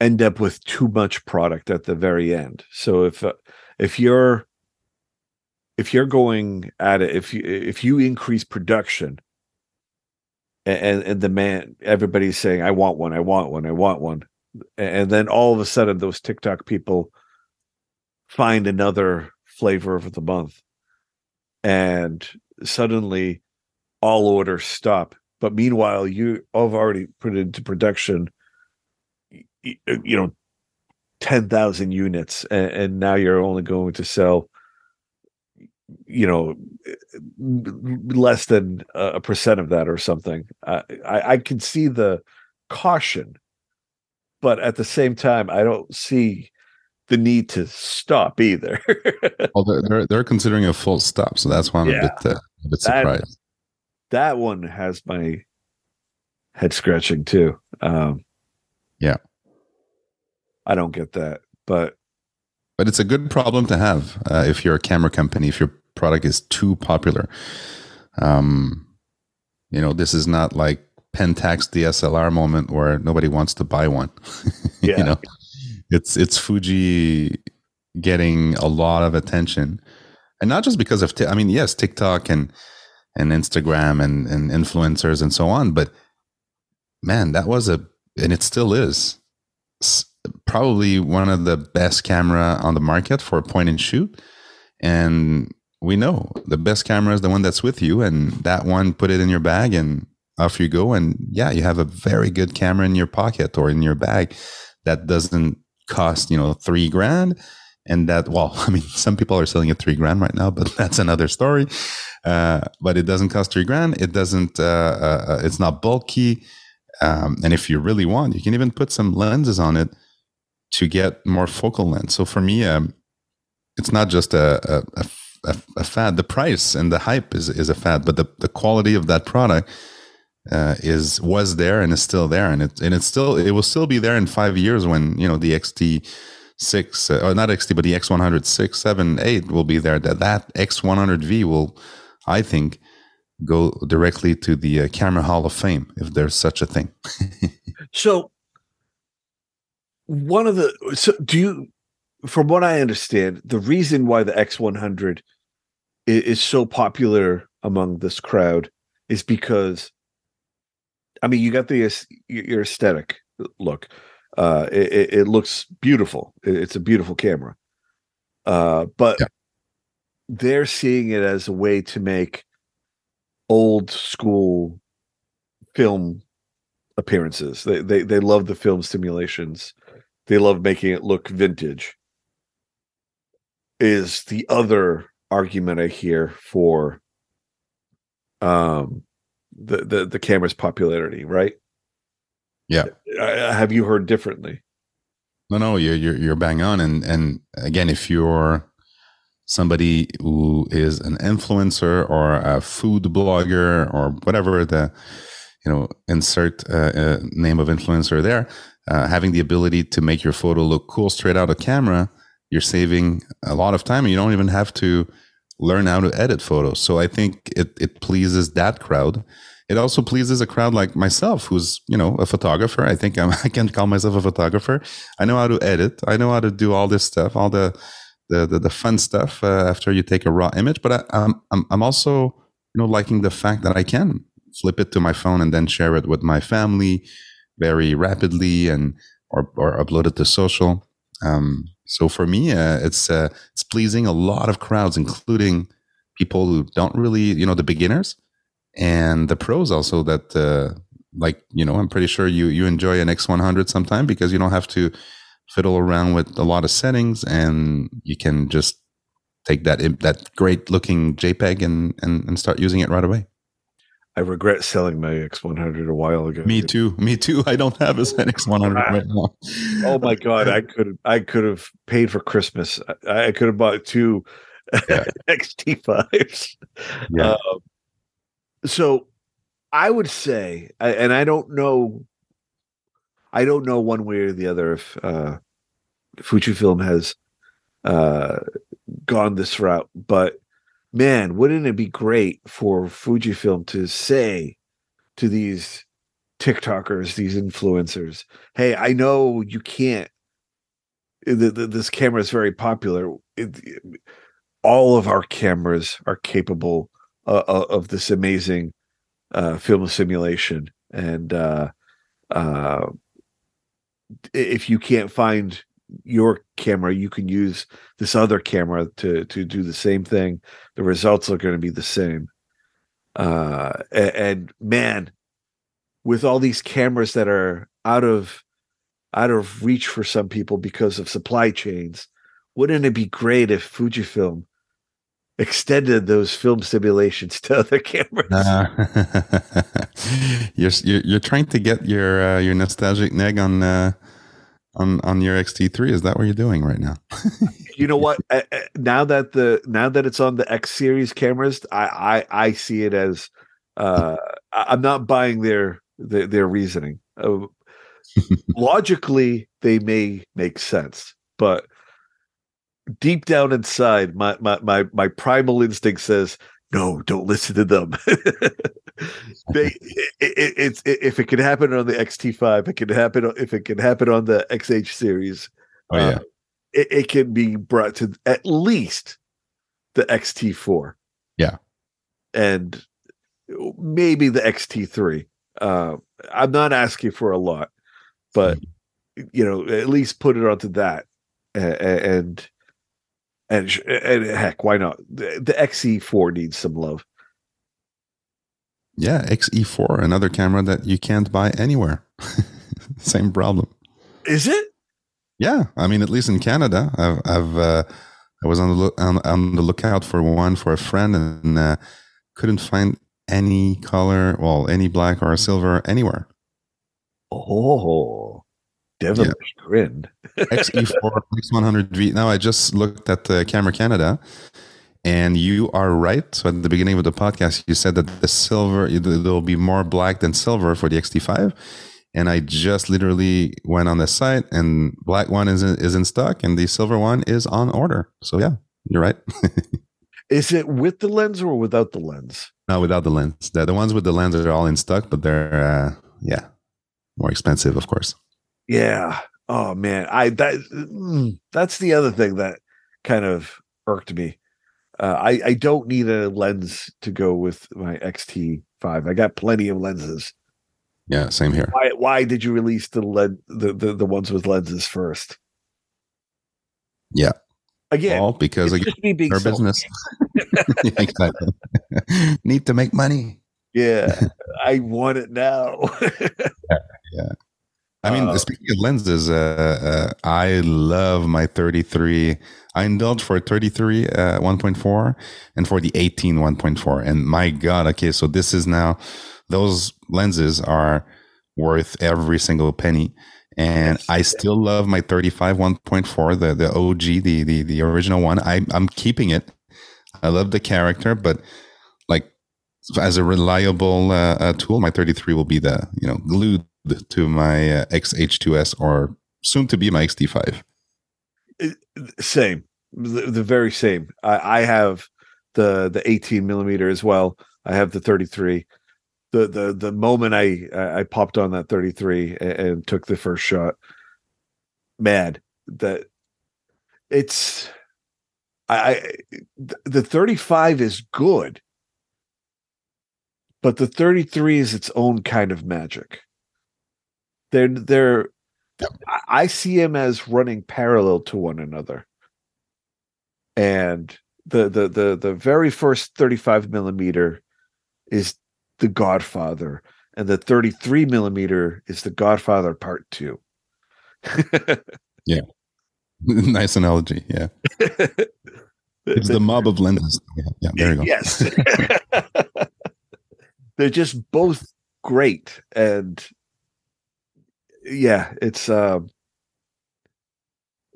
end up with too much product at the very end. So if uh, if you're if you're going at it, if you if you increase production and and demand, everybody's saying, "I want one, I want one, I want one," and then all of a sudden, those TikTok people find another flavor of the month, and suddenly all orders stop. But meanwhile, you have already put it into production you know 10,000 units and, and, now you're only going to sell you know less than a percent of that or something. I, I can see the caution but at the same time I don't see the need to stop either. Well they're, they're considering a full stop so that's why I'm yeah, a bit, uh, a bit surprised. that, that one has my head scratching too um, yeah I don't get that, but but it's a good problem to have uh, if you're a camera company. If your product is too popular, um, you know, this is not like Pentax DSLR moment where nobody wants to buy one. Yeah. you know, it's it's Fuji getting a lot of attention, and not just because of. T- I mean, yes, TikTok and and Instagram and and influencers and so on, but man, that was a and it still is probably one of the best camera on the market for a point and shoot. And we know the best camera is the one that's with you, and that one put it in your bag and off you go. And yeah, you have a very good camera in your pocket or in your bag that doesn't cost you know three grand. And that well, I mean, some people are selling it three grand right now, but that's another story. Uh, but it doesn't cost three grand. It doesn't. Uh, uh, uh it's not bulky. Um, and if you really want, you can even put some lenses on it to get more focal length. So for me, um, it's not just a, a, a, a, fad. The price and the hype is, is a fad, but the, the quality of that product uh, is was there and is still there, and it and it's still it will still be there in five years when you know the XT six uh, or not XT but the X one hundred six seven eight will be there. That that X one hundred V will, I think, go directly to the uh, camera Hall of Fame if there's such a thing. so one of the so do you from what i understand the reason why the x100 is, is, so popular among this crowd is because i mean you got the your aesthetic look. Uh it, it looks beautiful. It's a beautiful camera. Uh but yeah. they're seeing it as a way to make old school film appearances. They they, they love the film simulations they love making it look vintage is the other argument i hear for um the the, the camera's popularity right? Yeah. Have you heard differently? No no you're, you're you're bang on. And and again if you're somebody who is an influencer or a food blogger or whatever the you know insert uh, uh, name of influencer there uh, having the ability to make your photo look cool straight out of camera, you're saving a lot of time and you don't even have to learn how to edit photos. So I think it, it pleases that crowd. It also pleases a crowd like myself, who's, you know, a photographer. I think I'm, I can call myself a photographer. I know how to edit. I know how to do all this stuff, all the, the, the, the fun stuff uh, after you take a raw image. But I, I'm, I'm, I'm also, you know, liking the fact that I can flip it to my phone and then share it with my family, very rapidly and or, or upload it to social. Um, so for me, uh, it's uh, it's pleasing a lot of crowds, including people who don't really, you know, the beginners and the pros also. That uh, like you know, I'm pretty sure you you enjoy an X100 sometime because you don't have to fiddle around with a lot of settings, and you can just take that that great looking JPEG and, and and start using it right away. I regret selling my X100 a while ago. Me too. Me too. I don't have a ZX100 right now. oh my god, I could I could have paid for Christmas. I, I could have bought two yeah. XT5s. Yeah. Um, so I would say, and I don't know, I don't know one way or the other if uh, Fujifilm has uh, gone this route, but man, wouldn't it be great for Fujifilm to say to these TikTokers, these influencers, hey, I know you can't. The, this camera is very popular. All of our cameras are capable uh, uh of this amazing uh, film simulation, and uh, uh, if you can't find your camera, you can use this other camera to to do the same thing. The results are going to be the same. Uh, and, and man, with all these cameras that are out of out of reach for some people because of supply chains, wouldn't it be great if Fujifilm extended those film simulations to other cameras? Uh, you're, you're, trying to get your uh, your nostalgic neg on uh, on on your XT3. Is that what you're doing right now? you know what? Now that the now that it's on the X series cameras, I I, I see it as uh, I'm not buying their their, their reasoning. Uh, logically, they may make sense, but deep down inside, my my my my primal instinct says no, don't listen to them. they, it, it, it's it, if it can happen on the XT5, it can happen if it can happen on the XH series. Oh yeah, uh, it, it can be brought to at least the XT4. Yeah, and maybe the XT3. Uh, I'm not asking for a lot, but mm-hmm. you know, at least put it onto that, and and, and heck, why not? The, the XE4 needs some love. Yeah, XE4, another camera that you can't buy anywhere. Same problem. Is it? Yeah, I mean, at least in Canada, I've, I've uh, I was on the look on, on, the lookout for one for a friend and uh, couldn't find any color, well, any black or silver anywhere. Oh, devilish yeah. grin. XE4 X100V. Now I just looked at the Camera Canada, and you are right. So at the beginning of the podcast, you said that the silver there will be more black than silver for the XT5. And I just literally went on the site, and black one is in, is in stock, and the silver one is on order. So yeah, you're right. is it with the lens or without the lens? No, without the lens. The, the ones with the lens are all in stock, but they're uh, yeah more expensive, of course. Yeah. Oh man, I that mm, that's the other thing that kind of irked me. Uh, I I don't need a lens to go with my XT5. I got plenty of lenses. Yeah, same here. Why why did you release the led the, the, the ones with lenses first? Yeah. Again, well, because again, our business. exactly. Need to make money. Yeah, I want it now. yeah. yeah. I mean, uh, speaking of lenses, uh, uh, I love my 33. I indulge for 33 uh, 1.4 and for the 18 1.4. And my God, okay, so this is now, those lenses are worth every single penny. And I still love my 35 1.4, the, the OG, the, the, the original one. I, I'm keeping it. I love the character, but like as a reliable uh, uh, tool, my 33 will be the, you know, glued to my uh, XH2S or soon to be my XT5. Same, the, the very same. I, I, have the the 18 millimeter as well. I have the 33. The the the moment I I popped on that 33 and, and took the first shot, mad that it's I, I the 35 is good, but the 33 is its own kind of magic they're they're I, see them as running parallel to one another. And the the the the very first 35 millimeter is the Godfather, and the 33 millimeter is the Godfather Part Two. yeah, nice analogy. Yeah. It's the mob of lenses. Yeah, yeah there you go. Yes. They're just both great. And yeah, it's um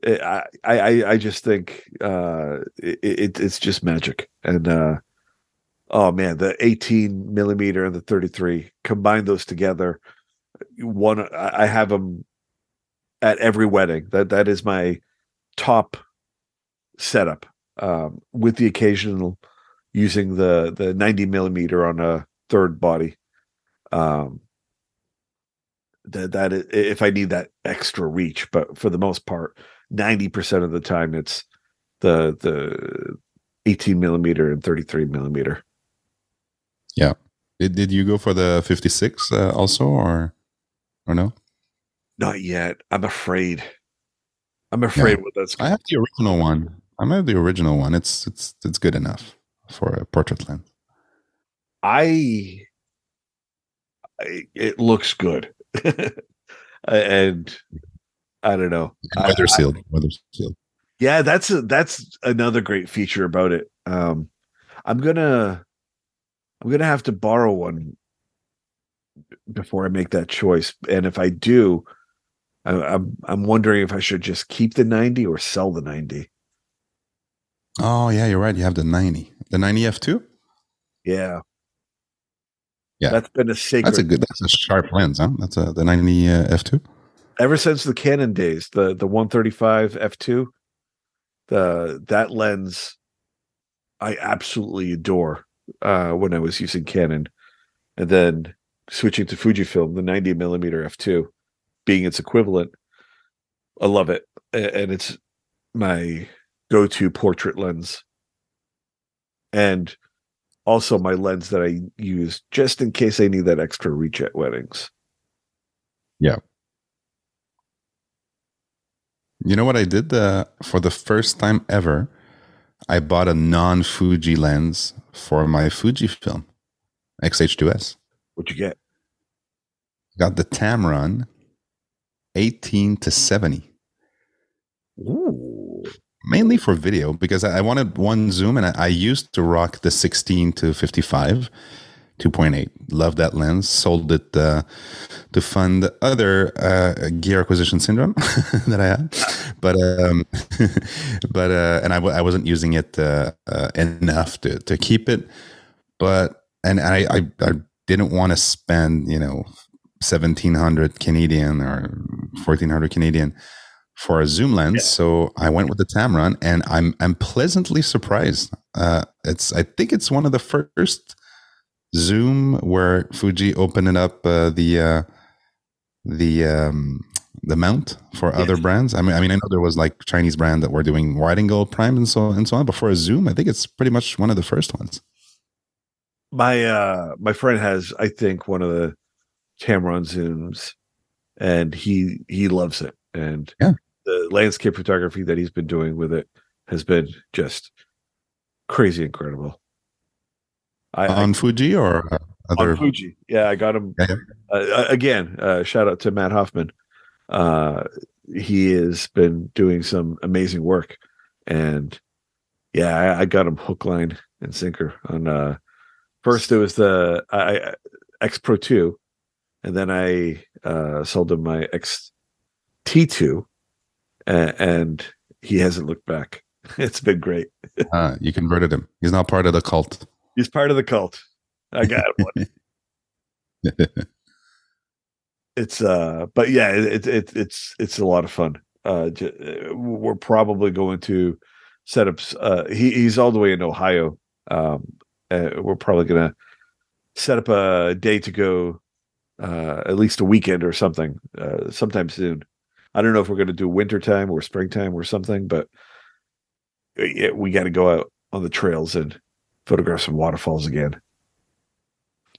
it, I, I I just think uh it, it it's just magic. And uh oh man, the 18 millimeter and the 33, combine those together. One I I have them at every wedding. That that is my top setup um, with the occasional using the the 90 millimeter on a third body um that that if i need that extra reach but for the most part 90% of the time it's the the 18 millimeter and 33 millimeter Yeah. Did, did you go for the 56 uh, also or or no? not yet i'm afraid i'm afraid what that's I have the original one. I have the original one. It's it's it's good enough for a portrait lens. I, I it looks good, and I don't know. Weather sealed. Weather sealed. yeah, that's a, that's another great feature about it. Um, I'm gonna I'm gonna have to borrow one before I make that choice, and if I do, I, I'm I'm wondering if I should just keep the 90 or sell the 90. Oh yeah, you're right. You have the 90. The 90 F2? Yeah, Yeah. that's been a sacred That's a good that's a sharp lens, huh? That's a the 90 uh, F2. ever since the Canon days, the the 135 f2, the that lens I absolutely adore uh, when I was using Canon, and then switching to Fujifilm, the 90 millimeter f2, being its equivalent. I love it, and it's my go-to portrait lens, and also my lens that I use just in case I need that extra reach at weddings. Yeah. You know what I did uh, for the first time ever? I bought a non-Fuji lens for my Fuji film XH2S. What you get? Got the Tamron 18 to 70. Ooh. Mainly for video because I wanted one zoom and I, used to rock the 16 to 55 2.8 love that lens. Sold it uh, to fund other uh, gear acquisition syndrome that i had. But um, but uh, and I wasn't using it uh, uh, enough to, to keep it. But and I, I i didn't want to spend you know 1700 canadian or 1400 canadian for a zoom lens. Yeah. So I went with the Tamron, and I'm I'm pleasantly surprised. Uh, it's I think it's one of the first zoom where Fuji opened up uh, the uh, the um, the mount for other brands. I mean, I mean, I know there was like Chinese brand that were doing wide angle prime and so and so on, but for a zoom, I think it's pretty much one of the first ones. my uh my friend has i think one of the tamron zooms and he he loves it and Yeah. The landscape photography that he's been doing with it has been just crazy incredible i, I on Fuji or uh, other. on fuji yeah i got him yeah. uh, again uh shout out to matt hoffman uh he has been doing some amazing work and yeah i, I got him hook line and sinker on uh first it was the I, I- x pro 2 and then i uh sold him my x t2 and, and he hasn't looked back. It's been great. Uh, you converted him. He's not part of the cult. he's part of the cult. I got him. One it's uh but yeah it, it it's it's a lot of fun. Uh uh, we're probably going to set up uh he, he's all the way in ohio. Um uh, we're probably gonna set up a day to go uh at least a weekend or something uh sometime soon i don't know if we're gonna do wintertime or springtime or something but yeah, we got to go out on the trails and photograph some waterfalls again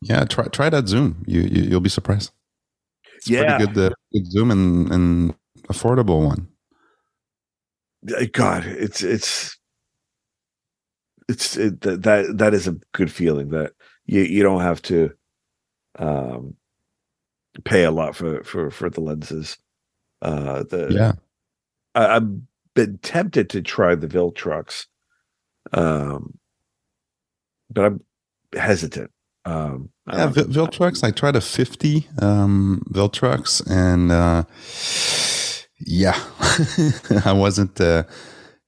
Yeah, try try that zoom. You, you you'll be surprised. It's Yeah. pretty good, uh, good zoom and, and affordable one. Uh, God, it's it's it's it, that that that is a good feeling that you you don't have to um pay a lot for for for the lenses. Uh, the Yeah. I, I've been tempted to try the Viltrox, um, but I'm hesitant. Um, I Yeah, Vil- Viltrox. I tried a 50 um, Viltrox, and uh, yeah, I wasn't uh,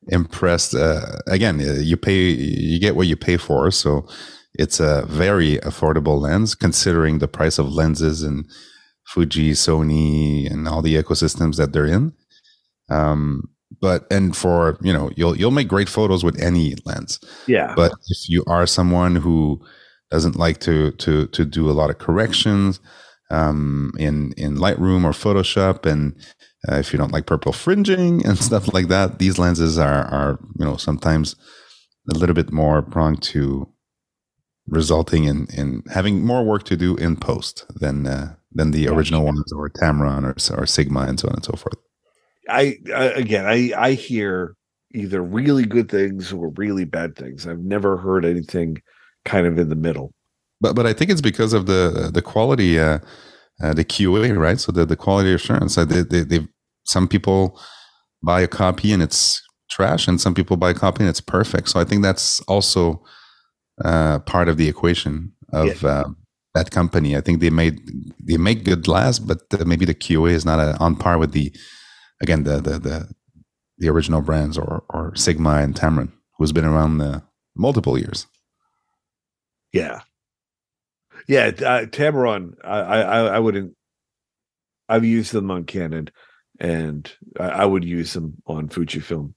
impressed. Uh, again, uh, you pay, you get what you pay for, so it's a very affordable lens considering the price of lenses and Fuji, Sony, and all the ecosystems that they're in. Um, but and for you know, you'll you'll make great photos with any lens. yeah, But if you are someone who doesn't like to to to do a lot of corrections um, in in Lightroom or Photoshop, and uh, if you don't like purple fringing and stuff like that, these lenses are are you know sometimes a little bit more prone to resulting in in having more work to do in post than uh, than the original ones or Tamron or or Sigma and so on and so forth. I, I again, I I hear either really good things or really bad things. I've never heard anything kind of in the middle. But but I think it's because of the the quality, uh, uh, the QA, right? So the the quality assurance. Uh, they, they they some people buy a copy and it's trash, and some people buy a copy and it's perfect. So I think that's also uh, part of the equation of uh, that company. I think they made they make good glass, but uh, maybe the QA is not uh on par with the again the the the, the original brands or or Sigma and Tamron, who's been around uh, multiple years. Yeah, yeah. Uh, Tamron, I, I I wouldn't. I've used them on Canon, and I, I would use them on Fujifilm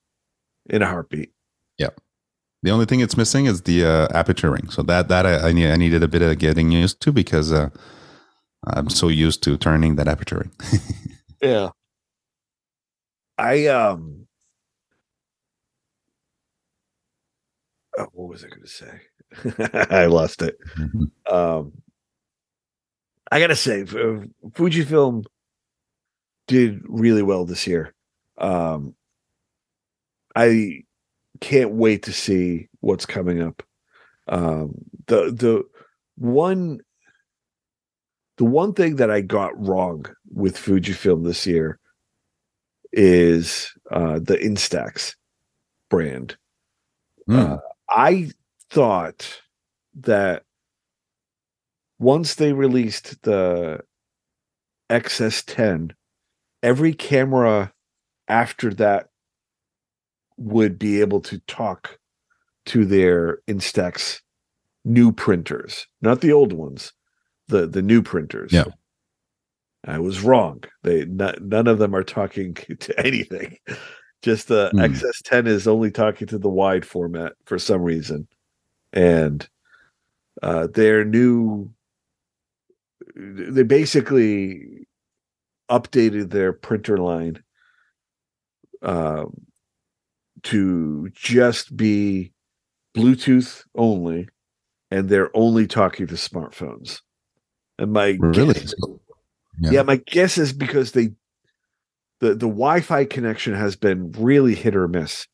in a heartbeat. The only thing it's missing is the uh, aperture ring. So that that I, I, need, I needed a bit of getting used to because uh, I'm so used to turning that aperture ring. Yeah. I um oh, what was I going to say? I lost it. Um I got to say Fujifilm did really well this year. Um I can't wait to see what's coming up. Um the the one the one thing that I got wrong with Fujifilm this year is uh, the Instax brand. Mm. Uh, I thought that once they released the XS10, every camera after that would be able to talk to their Instax new printers, not the old ones, the the new printers. Yeah. I was wrong. They not, none of them are talking to anything. Just the Hmm. XS10 is only talking to the wide format for some reason, and uh, their new. They basically updated their printer line um, to just be Bluetooth only, and they're only talking to smartphones. And my Really? guess- Yeah. yeah. my guess is because they the the Wi-Fi connection has been really hit or miss.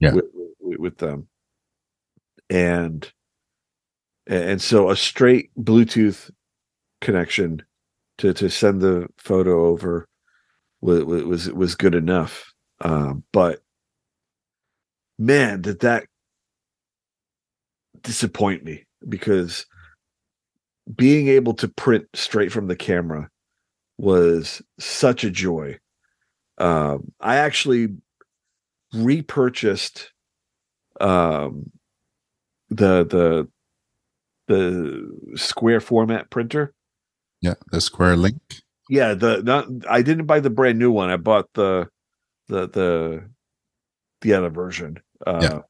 Yeah. with, with, with them, and and so a straight Bluetooth connection to to send the photo over was was was good enough. Um, but man, did that disappoint me because being able to print straight from the camera was such a joy. Um, I actually repurchased um, the the the square format printer. Yeah, the square link. Yeah, the not I didn't buy the brand new one. I bought the the the the other version. Uh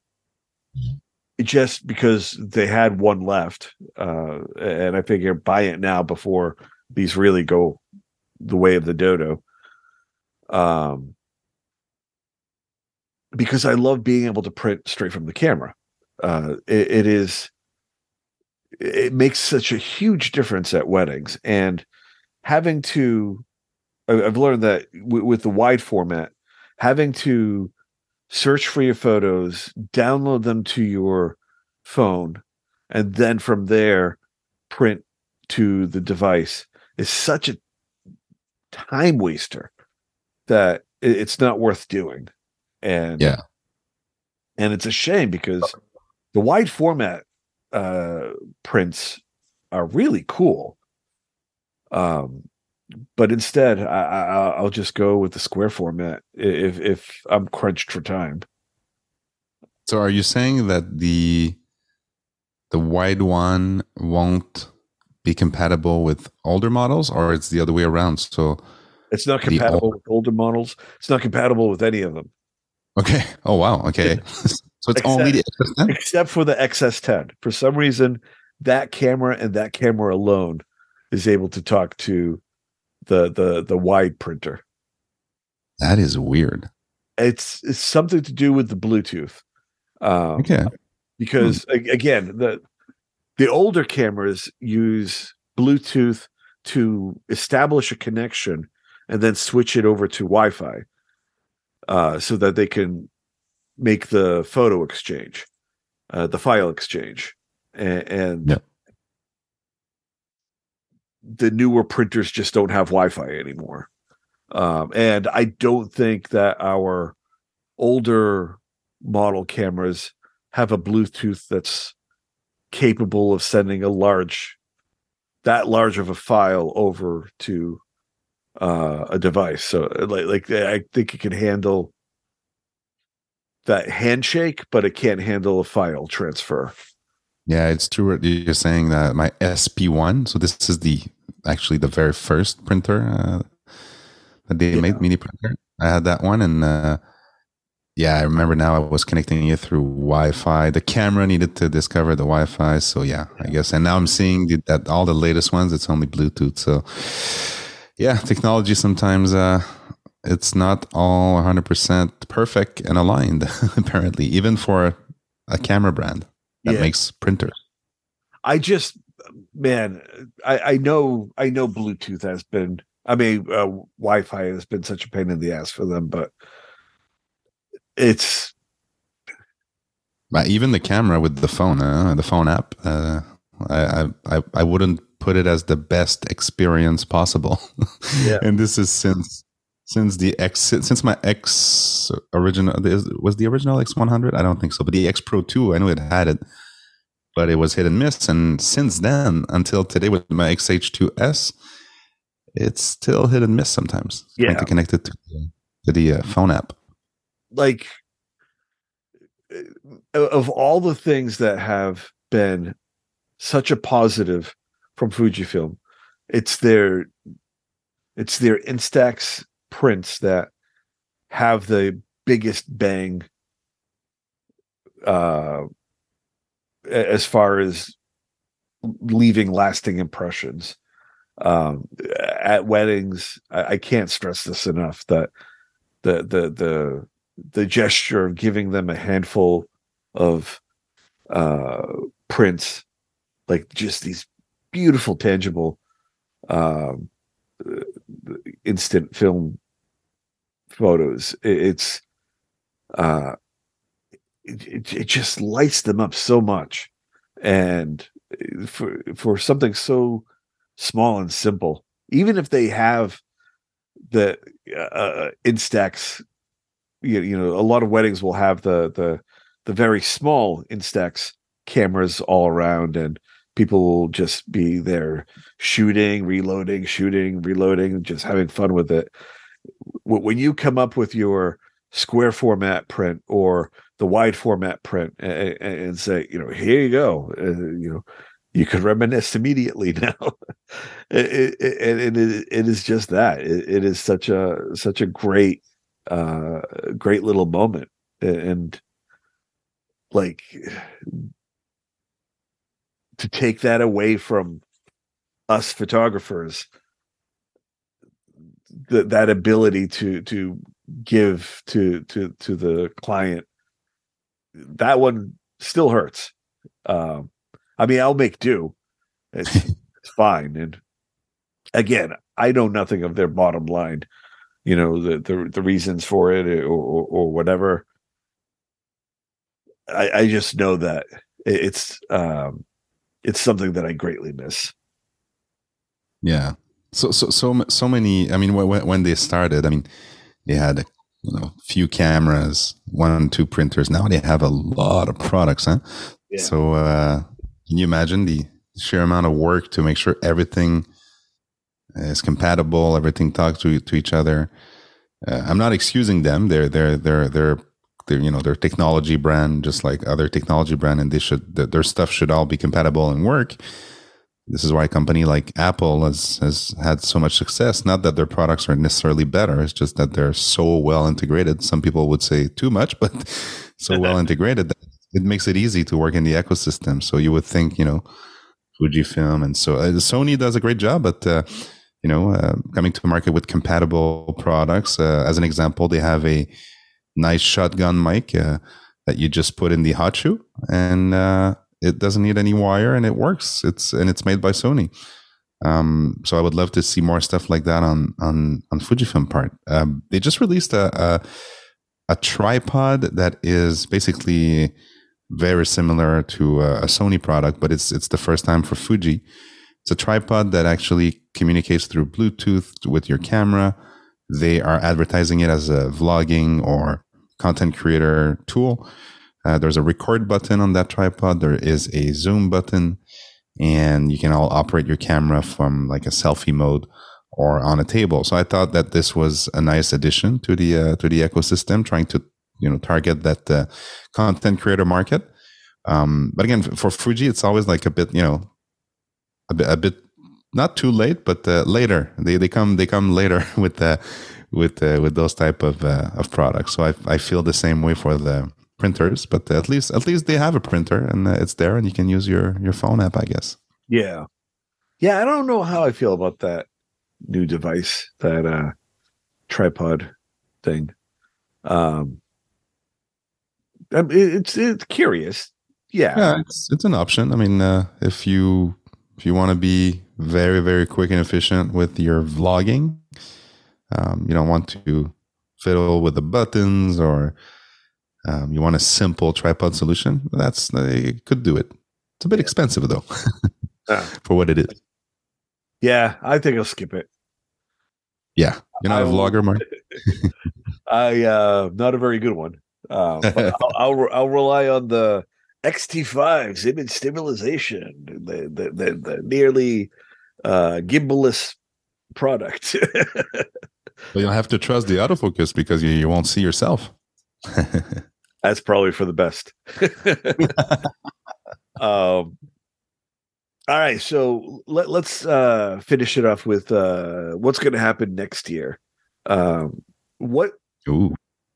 it just because they had one left. Uh and I figure buy it now before these really go the way of the dodo. Um because I love being able to print straight from the camera. Uh it, it is it makes such a huge difference at weddings and having to I've learned that with the wide format, having to search for your photos, download them to your phone, and then from there print to the device is such a time waster that it's not worth doing. And Yeah. and it's a shame because the wide format uh, prints are really cool. Um, but instead, I, I, I'll just go with the square format if if I'm crunched for time. So are you saying that the the wide one won't be compatible with older models, or it's the other way around? So It's not compatible old- with older models. It's not compatible with any of them okay. Oh wow. Okay. so it's only the XS10? except for the XS10. For some reason, that camera and that camera alone is able to talk to the the the wide printer. That is weird. It's it's something to do with the Bluetooth. Um, Okay. because a- again the the older cameras use bluetooth to establish a connection and then switch it over to wi-fi uh, so that they can make the photo exchange uh, the file exchange and, and Yeah. The newer printers just don't have wi-fi anymore um, and i don't think that our older model cameras have a Bluetooth that's capable of sending a large, that large of a file over to uh, a device. So, uh, like, like I think it can handle that handshake, but it can't handle a file transfer. Yeah, it's true. what You're saying that my SP1. So this is the actually the very first printer uh, that they Yeah. made mini printer. I had that one, and uh, yeah, I remember now. I was connecting it through Wi-Fi. The camera needed to discover the Wi-Fi. So yeah, I guess. And now I'm seeing that all the latest ones. It's only Bluetooth. So yeah, technology sometimes uh, it's not all 100% perfect and aligned. apparently, even for a camera brand that Yeah. makes printers. I just, man, I, I know, I know Bluetooth has been, I mean, uh, Wi-Fi has been such a pain in the ass for them, but it's But even the camera with the phone, uh, the phone app, uh, I, I I wouldn't put it as the best experience possible. Yeah. and this is since since the X since my X original was the original X one hundred. I don't think so, but the X Pro two, I knew it had it, but it was hit and miss. And since then until today with my XH two S, it's still hit and miss sometimes. Trying Yeah. to connect it to the, to the uh, phone app. like uh, of all the things that have been such a positive from Fujifilm, it's their it's their Instax prints that have the biggest bang uh as far as leaving lasting impressions. Um at weddings I, I can't stress this enough that the the the the gesture of giving them a handful of uh prints like just these beautiful tangible um uh, instant film photos it's uh it, it, just lights them up so much. And uh, for for something so small and simple even if they have the uh, instax you, you know a lot of weddings will have the the the very small instax cameras all around and people will just be there shooting reloading shooting reloading just having fun with it when you come up with your square format print or the wide format print and, and say you know here you go uh, you know you could reminisce immediately now. It, it, it, it is just that. It, it is such a such a great uh great little moment. And like to take that away from us photographers that that ability to to give to to to the client that one still hurts um i mean i'll make do it's, it's fine and again, I know nothing of their bottom line, you know, the the, the reasons for it or, or, or whatever. I, I just know that it's um, it's something that I greatly miss. Yeah. So so so so many. I mean, when when they started, I mean, they had you know few cameras, one two printers. Now they have a lot of products, huh? Yeah. So uh, can you imagine the sheer amount of work to make sure everything is compatible, everything talks to to each other? Uh, I'm not excusing them. They're they're they're they're they're you know their technology brand just like other technology brand and they should their stuff should all be compatible and work this is why a company like apple has has had so much success. Not that their products are necessarily better it's just that they're so well integrated. Some people would say too much but so well integrated that it makes it easy to work in the ecosystem. So you would think you know fujifilm and so uh, sony does a great job but uh, you know uh, coming to the market with compatible products uh, as an example they have a nice shotgun mic uh, that you just put in the hot shoe and uh, it doesn't need any wire and it works. It's and it's made by sony. Um, so i would love to see more stuff like that on on on fujifilm part. Um, they just released a, a a tripod that is basically very similar to a, a sony product but it's it's the first time for fuji. It's a tripod that actually communicates through bluetooth with your camera. They are advertising it as a vlogging or content creator tool. Uh, there's a record button on that tripod. There is a zoom button, and you can all operate your camera from like a selfie mode or on a table. So I thought that this was a nice addition to the uh, to the ecosystem, trying to you know target that uh, content creator market. Um, but again, for Fuji, it's always like a bit you know a bit a bit not too late, but uh, later. They they come they come later with the with uh, with those type of uh, of products. So I I feel the same way for the printers, but at least at least they have a printer and uh, it's there, and you can use your your phone app, I guess. Yeah, yeah. I don't know how I feel about that new device, that uh tripod thing. Um, it's it's curious. Yeah, yeah, it's it's an option. I mean, uh, if you if you want to be very very quick and efficient with your vlogging, um, you don't want to fiddle with the buttons or um, you want a simple tripod solution. That's you could do it. It's a bit yeah. expensive though for what it is. Yeah, I think I'll skip it. Yeah, you're not I a vlogger, Mark. I uh, not a very good one. Uh, I'll, I'll, I'll rely on the XT5's image stabilization, the the, the, the nearly uh, gimballess product. well, you'll have to trust the autofocus because you, you won't see yourself. That's probably for the best. um, all right, so let, us uh, finish it off with uh, what's going to happen next year. Um, what Ooh.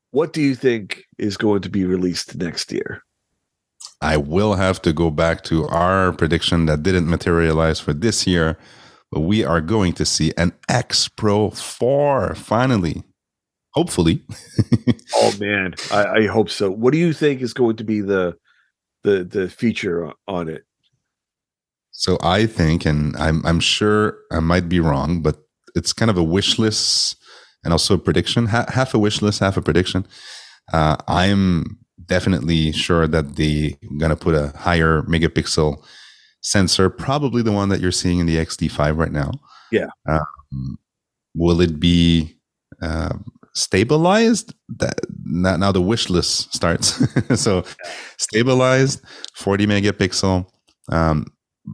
what do you think is going to be released next year? I will have to go back to our prediction that didn't materialize for this year, but we are going to see an X Pro 4 finally. Hopefully. oh man, I, I, hope so. What do you think is going to be the the the feature on it? So I think, and I'm I'm sure I might be wrong, but it's kind of a wish list and also a prediction. Ha- half a wish list, half a prediction. Uh, I'm definitely sure that they're gonna put a higher megapixel sensor, probably the one that you're seeing in the XT5 right now. Yeah. Um, will it be uh, stabilized? That now, the wish list starts. so yeah. stabilized, 40 megapixel, um,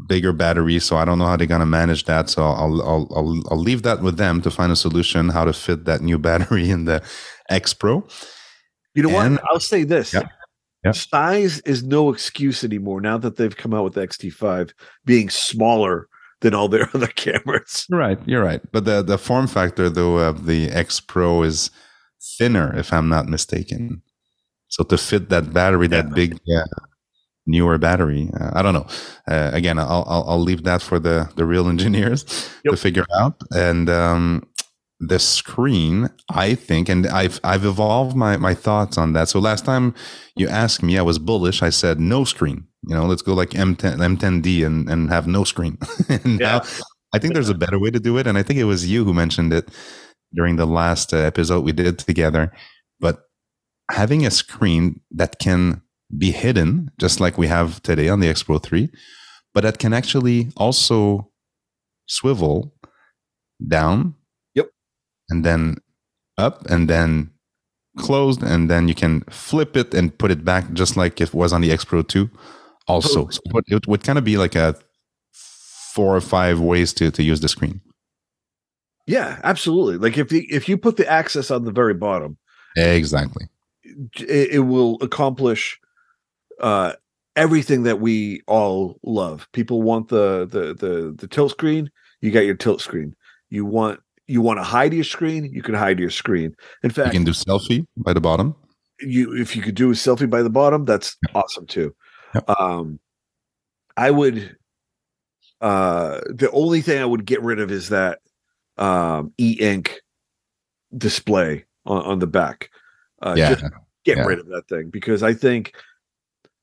bigger battery. So I don't know how they're gonna manage that. So I'll I'll I'll, I'll leave that with them to find a solution how to fit that new battery in the X Pro. You know and, what? I'll say this. Yeah. Yep. Size is no excuse anymore now that they've come out with the XT5 being smaller than all their other cameras. Right, you're right. But the the form factor though of the X Pro is thinner, if I'm not mistaken. So to fit that battery, that big, yeah, newer battery, uh, I don't know. Uh, again, I'll, I'll, I'll leave that for the the real engineers yep. to figure out. And um, the screen, I think, and I've I've evolved my my thoughts on that. So last time you asked me, I was bullish. I said no screen. You know, let's go like M10 M10D and and have no screen. and yeah. now I think there's a better way to do it, and I think it was you who mentioned it during the last uh, episode we did together. But having a screen that can be hidden, just like we have today on the X Pro 3, but that can actually also swivel down. Yep. And then up and then closed and then you can flip it and put it back just like it was on the X Pro 2 also. So it, it would kind of be like a four or five ways to, to use the screen. Yeah, absolutely. Like if the, if you put the access on the very bottom, Exactly. it, it will accomplish uh everything that we all love. People want the the the the tilt screen, you got your tilt screen. You want you want to hide your screen, you can hide your screen. In fact, You can do selfie by the bottom. you if you could do a selfie by the bottom, that's awesome too. Yep. Um I would uh the only thing I would get rid of is that um e-ink display on, on the back. Uh yeah. just get yeah. rid of that thing because I think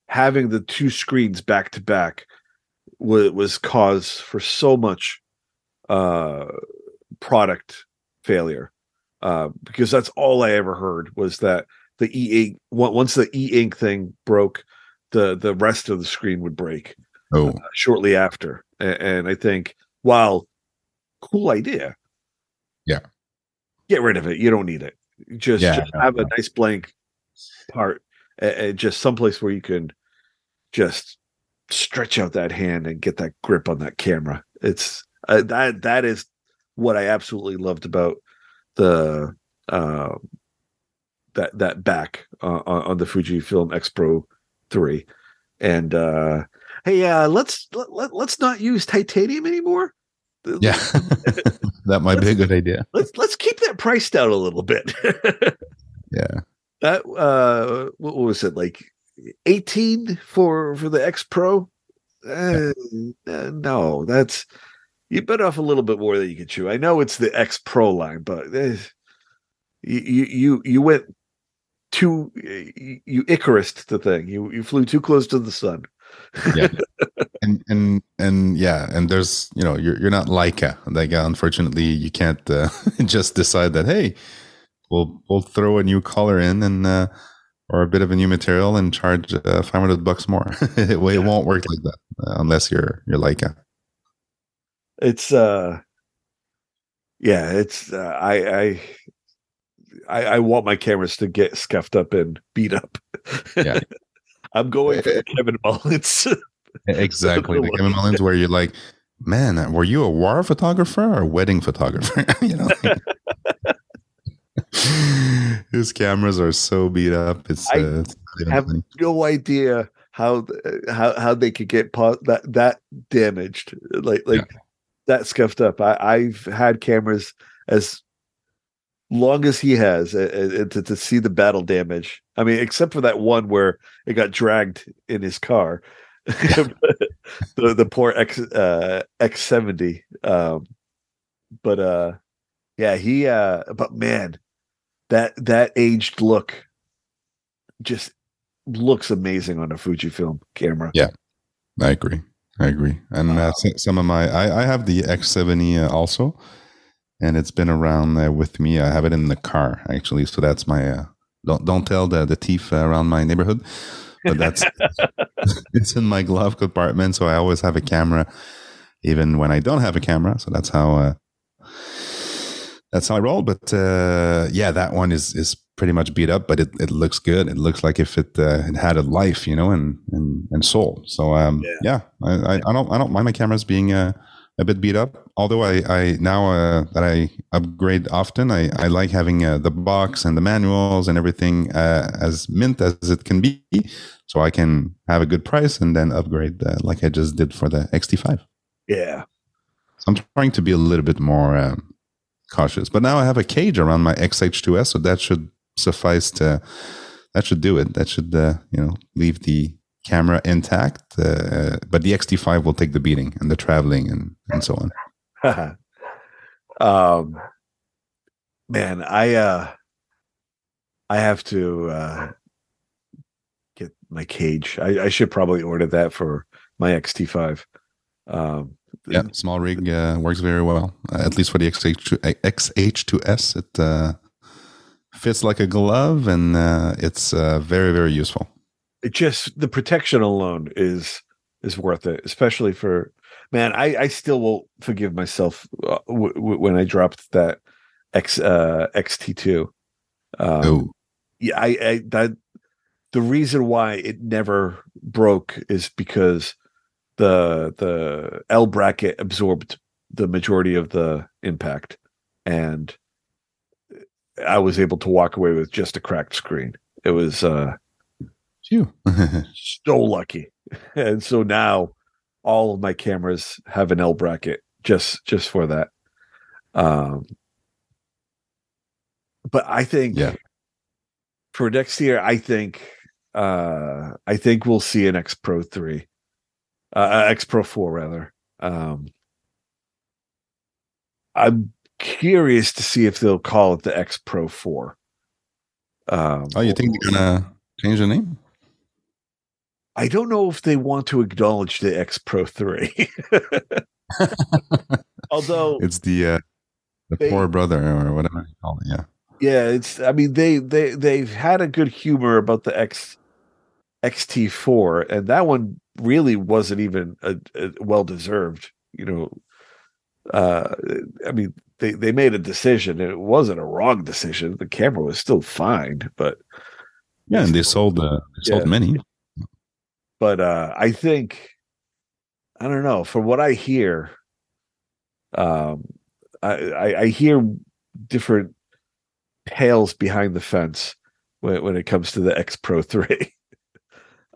having the two screens back to back was was cause for so much uh product failure uh because that's all I ever heard was that the e ink once the e ink thing broke the the rest of the screen would break Oh, uh, shortly after. And, and I think while cool idea. Yeah. get rid of it. You don't need it. Just, Yeah, just have a nice blank part and just someplace where you can just stretch out that hand and get that grip on that camera. It's uh, that that is what i absolutely loved about the uh that that back uh, on, on the fujifilm x pro 3 and uh hey uh let's let, let, let's not use titanium anymore yeah. that might be a good idea. let's let's keep that price down a little bit Yeah. that uh what was it like 18 for for the x pro uh, uh, no that's you bit off a little bit more than you can chew i know it's the x pro line but you you you you went too you, icarus the thing you you flew too close to the sun Yeah. and and and yeah, and there's you know you're you're not Leica. Like uh, unfortunately, you can't uh, just decide that hey, we'll we'll throw a new color in and uh, or a bit of a new material and charge uh, 500 bucks more. it, well, it won't work like that uh, unless you're you're Leica. it's uh yeah it's uh, I, I i i want my cameras to get scuffed up and beat up Yeah. i'm going for kevin mullins Exactly, the Kevin Mullins, where you're like, man, were you a war photographer or a wedding photographer? you know. His cameras are so beat up. It's, I uh, it's have funny. no idea how how how they could get po- that that damaged like like that scuffed up i i've had cameras as long as he has and, and to, to see the battle damage i mean except for that one where it got dragged in his car the the poor x uh x70 um but uh yeah he uh but man that that aged look just looks amazing on a Fujifilm camera. Yeah. I agree. I agree. And uh, some of my, I, I have the X70 uh, also, and it's been around uh, with me. I have it in the car actually, so that's my. Uh, don't don't tell the the thief around my neighborhood, but that's it's in my glove compartment. So I always have a camera, even when I don't have a camera. So that's how. Uh, that's how I roll. But uh, yeah, that one is is pretty much beat up, but it, it looks good. It looks like if it uh, it had a life, you know, and and, and soul. So um, Yeah. yeah, I, I, I don't I don't mind my cameras being uh, a bit beat up. Although I I now uh, that I upgrade often, I I like having uh, the box and the manuals and everything uh, as mint as it can be, so I can have a good price and then upgrade uh, like I just did for the XT5. Yeah. So I'm trying to be a little bit more um, cautious. But now I have a cage around my XH2S, so that should suffice to. That should do it. That should uh, you know leave the camera intact. Uh, but the XT5 will take the beating and the traveling and and so on. um man, I uh I have to uh get my cage. I, I should probably order that for my XT5. Um Yeah, SmallRig uh, works very well. Uh, at least for the XH2, XH2S, it uh, fits like a glove, and uh, it's uh, very very useful. It just the protection alone is is worth it, especially for man. I I still will forgive myself uh, w- w- when I dropped that X uh, XT2. Um, oh, yeah, I, I that the reason why it never broke is because the the L bracket absorbed the majority of the impact, and I was able to walk away with just a cracked screen. It was uh phew. so lucky, and so now all of my cameras have an L bracket just just for that. Um, but I think Yeah. for next year, I think uh I think we'll see an X Pro three, uh, X Pro four rather. Um, I'm curious to see if they'll call it the X Pro four. Um, oh, you think they're gonna change the name? I don't know if they want to acknowledge the X Pro three. Although It's the uh, the They- poor brother or whatever you call it. Yeah. yeah it's i mean they they they've had a good humor about the x xt4 and that one really wasn't even a, a well deserved you know uh i mean they they made a decision and it wasn't a wrong decision the camera was still fine but Yeah, and they sold uh, they sold Yeah. many. But uh i think i don't know from what i hear um i i, I hear different tales behind the fence when, when it comes to the x pro 3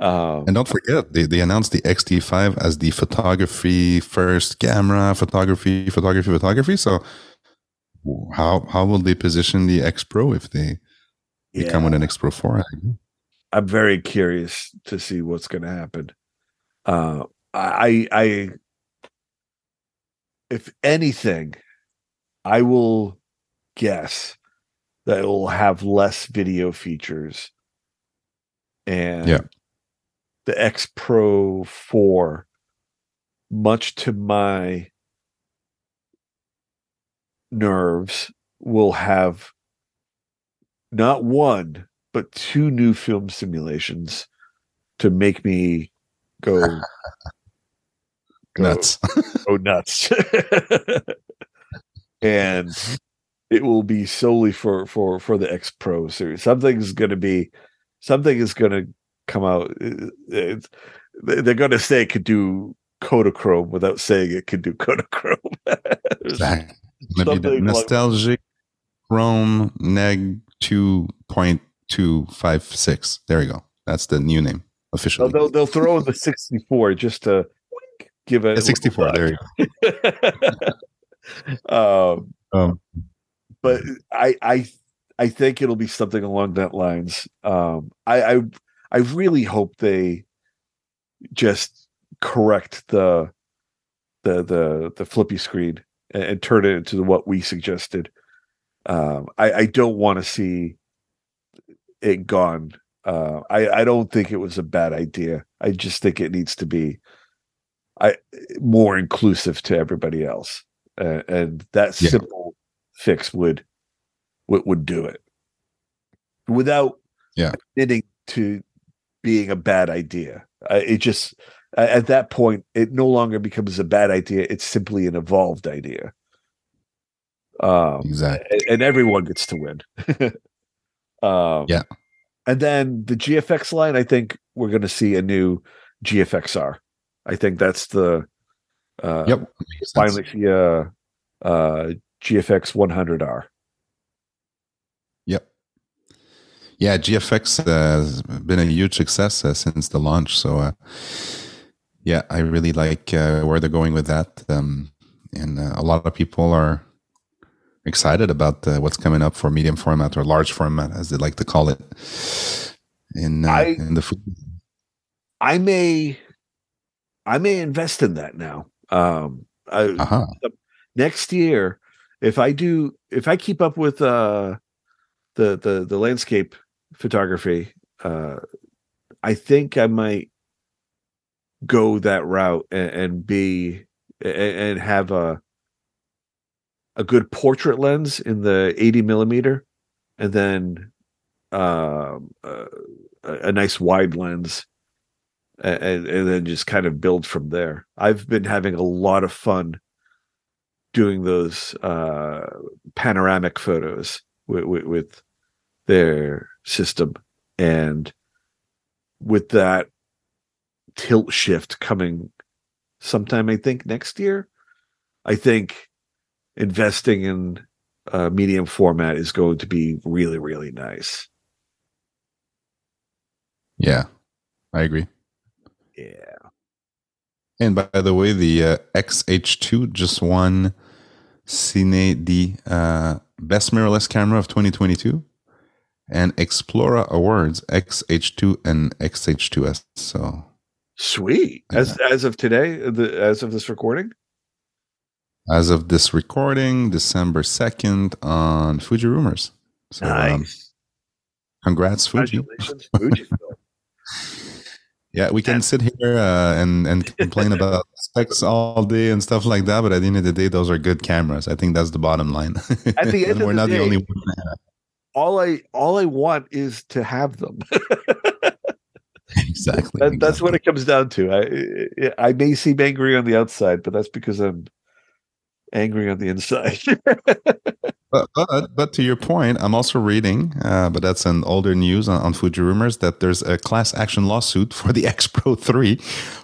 um And don't forget, they, they announced the XT5 as the photography first camera, photography, photography, photography. So how how will they position the X Pro if they yeah, become with an X Pro 4? I'm very curious to see what's going to happen uh i i if anything i will guess that it will have less video features and Yeah. the X Pro 4 much to my nerves will have not one but two new film simulations to make me go go Nuts. go nuts. and it will be solely for for for the X Pro series. Something's going to be something is going to come out. It's, they're going to say it could do Kodachrome without saying it could do Kodachrome. Exactly. Maybe the Something like- nostalgic Chrome Neg 2.256. There you go. That's the new name officially. they'll, they'll throw in the 64 just to give it Yeah, 64. There you go. um. Um, but I I I think it'll be something along that lines. Um, I I I really hope they just correct the the the the flippy screen and, and turn it into what we suggested. Um, I I don't want to see it gone. Uh, I I don't think it was a bad idea. I just think it needs to be I more inclusive to everybody else, uh, and that Yeah. simple fix would would would do it without Yeah. admitting to being a bad idea. Uh, it just at that point it no longer becomes a bad idea. It's simply an evolved idea. Um, exactly. and, and everyone gets to win. um, Yeah. And then the GFX line, I think we're going to see a new GFXR. I think that's the uh, Yep. Finally see a, uh GFX 100R. Yep. Yeah, GFX has been a huge success uh, since the launch. So, uh, yeah, I really like uh, where they're going with that. Um, and uh, a lot of people are excited about uh, what's coming up for medium format or large format, as they like to call it, in uh, I- in the food. I may, I may invest in that now. Um, I, Uh-huh. next year, if I do, if I keep up with uh, the the the landscape photography, uh, I think I might go that route and, and be and, and have a a good portrait lens in the 80 millimeter, and then uh, a, a nice wide lens, and, and then just kind of build from there. I've been having a lot of fun doing those uh, panoramic photos with, with, with their system, and with that tilt shift coming sometime I think next year. I think investing in uh, medium format is going to be really really nice. Yeah, I agree. Yeah. And by the way, the uh, XH2 just won Cine the uh, Best Mirrorless Camera of 2022 and Explora Awards XH2 and XH2S. So Sweet. As as of today, the as of this recording. As of this recording, December 2nd on Fuji Rumors. So um, nice. congrats, Fuji. Yeah, we can sit here uh, and and complain about specs all day and stuff like that, but at the end of the day, those are good cameras. I think that's the bottom line. At the end we're the not day- the only one. all I all I want is to have them. exactly. That, that's what it comes down to. I I may seem angry on the outside, but that's because I'm angry on the inside. But, but but to your point, I'm also reading, uh, but that's an older news on, on Fuji Rumors that there's a class action lawsuit for the X Pro 3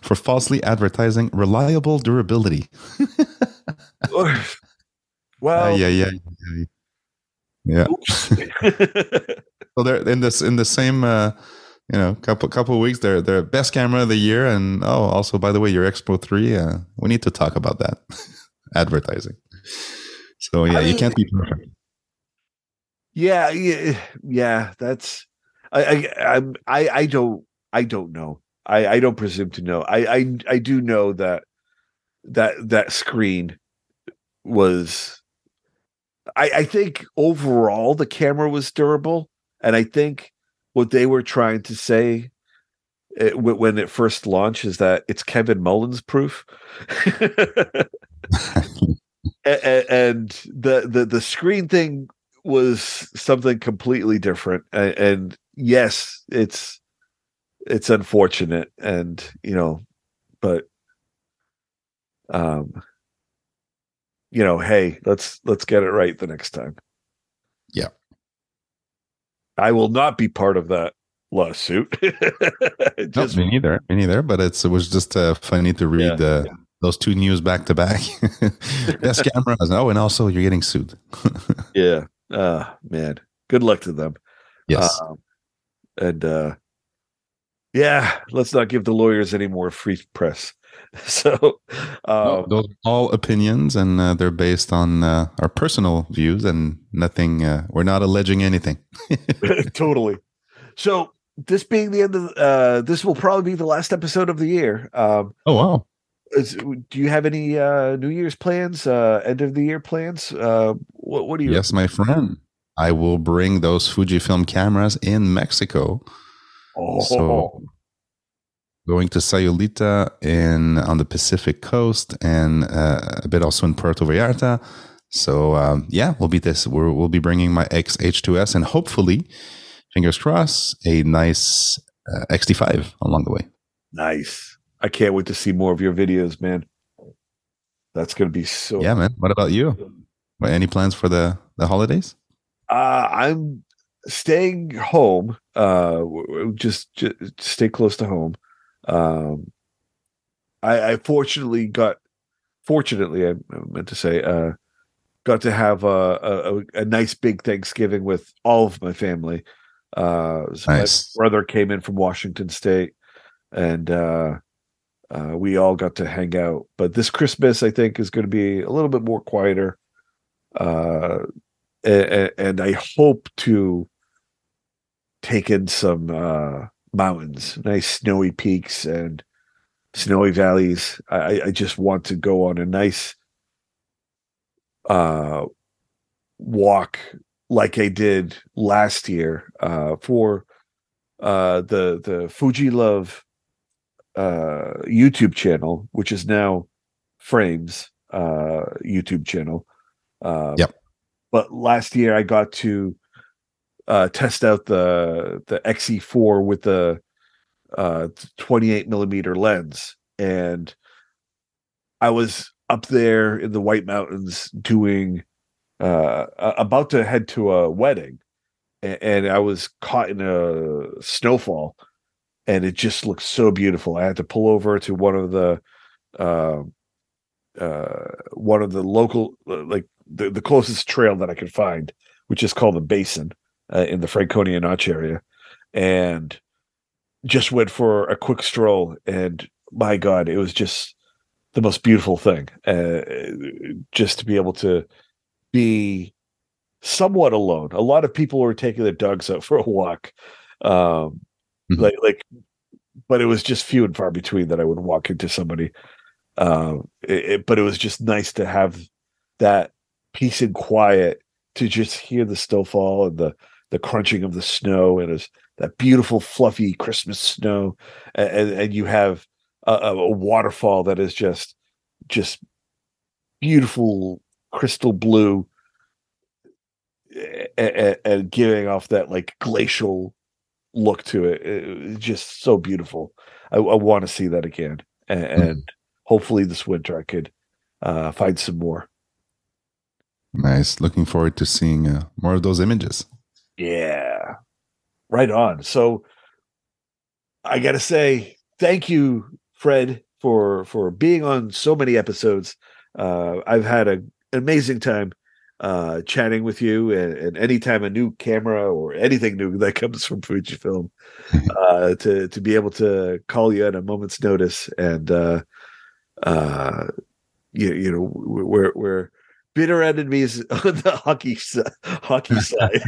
for falsely advertising reliable durability. well, yeah, yeah, yeah. Yeah. oops. So they're in this in the same uh, you know couple couple of weeks. They're they're best camera of the year, and oh, also by the way, your X Pro 3. Uh, we need to talk about that advertising. So yeah, I you can't be perfect. yeah, yeah, yeah. That's I I I I don't I don't know. I I don't presume to know. I I I do know that that that screen was. I I think overall the camera was durable, and I think what they were trying to say uh, wh- when it first launches that it's Kevin Mullins proof. And the, the the screen thing was something completely different and, and yes it's it's unfortunate and you know but um you know hey let's let's get it right the next time Yeah. i will not be part of that lawsuit No, me neither. Me neither. But it's it was just uh, funny to read Yeah, uh, those two news back to back. Best cameras. Oh, and also you're getting sued. yeah uh man good luck to them yes. Um, and uh yeah, let's not give the lawyers any more free press. So No, um those are all opinions, and uh, they're based on uh, our personal views, and nothing. Uh, we're not alleging anything. totally. So this being the end of uh this will probably be the last episode of the year. Um Oh wow! is, do you have any uh New Year's plans, uh end of the year plans? Uh what what do you Yes, my friend. I will bring those Fujifilm cameras in Mexico. Oh, So going to Sayulita in on the Pacific coast and uh, a bit also in Puerto Vallarta. So um, yeah, we'll be this. We're, we'll be bringing my XH2S and hopefully, fingers crossed, a nice uh, XT5 along the way. nice. I can't wait to see more of your videos, man. That's gonna be so Yeah, man. What about you? Any plans for the the holidays? Uh, I'm staying home. Uh, just, just stay close to home. Um, I, I fortunately got, fortunately, I meant to say, uh, got to have a, a, a nice big Thanksgiving with all of my family. Uh, so Nice. my brother came in from Washington State, and uh, uh, we all got to hang out. But this Christmas, I think, is going to be a little bit more quieter. Uh, and, and I hope to take in some uh, mountains, nice snowy peaks and snowy valleys. I, I just want to go on a nice uh, walk like I did last year uh, for uh, the the Fujilove uh, YouTube channel, which is now Frames uh, YouTube channel. Uh, Yep. But last year I got to uh, test out the the XE4 with the uh, 28 millimeter lens, and I was up there in the White Mountains doing uh, about to head to a wedding, a- and I was caught in a snowfall, and it just looked so beautiful. I had to pull over to one of the uh, uh, one of the local uh, like the, the closest trail that I could find, which is called the Basin uh, in the Franconia Notch area, and just went for a quick stroll. And my God, it was just the most beautiful thing. Uh, just to be able to be somewhat alone. A lot of people were taking their dogs out for a walk, um, Mhm. like like, but it was just few and far between that I would walk into somebody. Um, it, it- but it was just nice to have that peace and quiet to just hear the snowfall and the the crunching of the snow and it's that beautiful fluffy Christmas snow, and and, you have a a waterfall that is just just beautiful crystal blue and, and giving off that like glacial look to it. Just so beautiful. I, I want to see that again, and, and hopefully this winter I could uh, find some more. Nice. Looking forward to seeing uh, more of those images. Yeah, right on. So I got to say thank you, Fred, for for being on so many episodes. Uh, I've had a, amazing time uh, chatting with you, and, and anytime a new camera or anything new that comes from Fujifilm, uh, to to be able to call you at a moment's notice, and uh, uh, you you know we're we're bitter enemies on the hockey hockey side.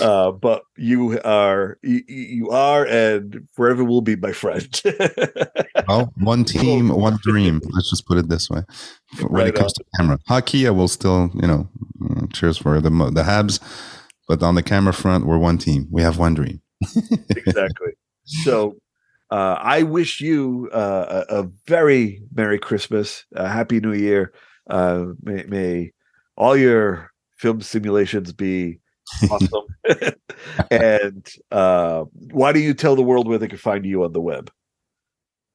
uh, but you are you, you are and forever will be my friend. Well, one team, one dream. Let's just put it this way. When Right it comes to camera, hockey, I will still, you know, mm, cheers for the the Habs. But on the camera front, we're one team. We have one dream. exactly. So uh, I wish you uh, a, a very Merry Christmas, a Happy New Year. Uh, may, may all your film simulations be awesome. and uh, why do you tell the world where they can find you on the web?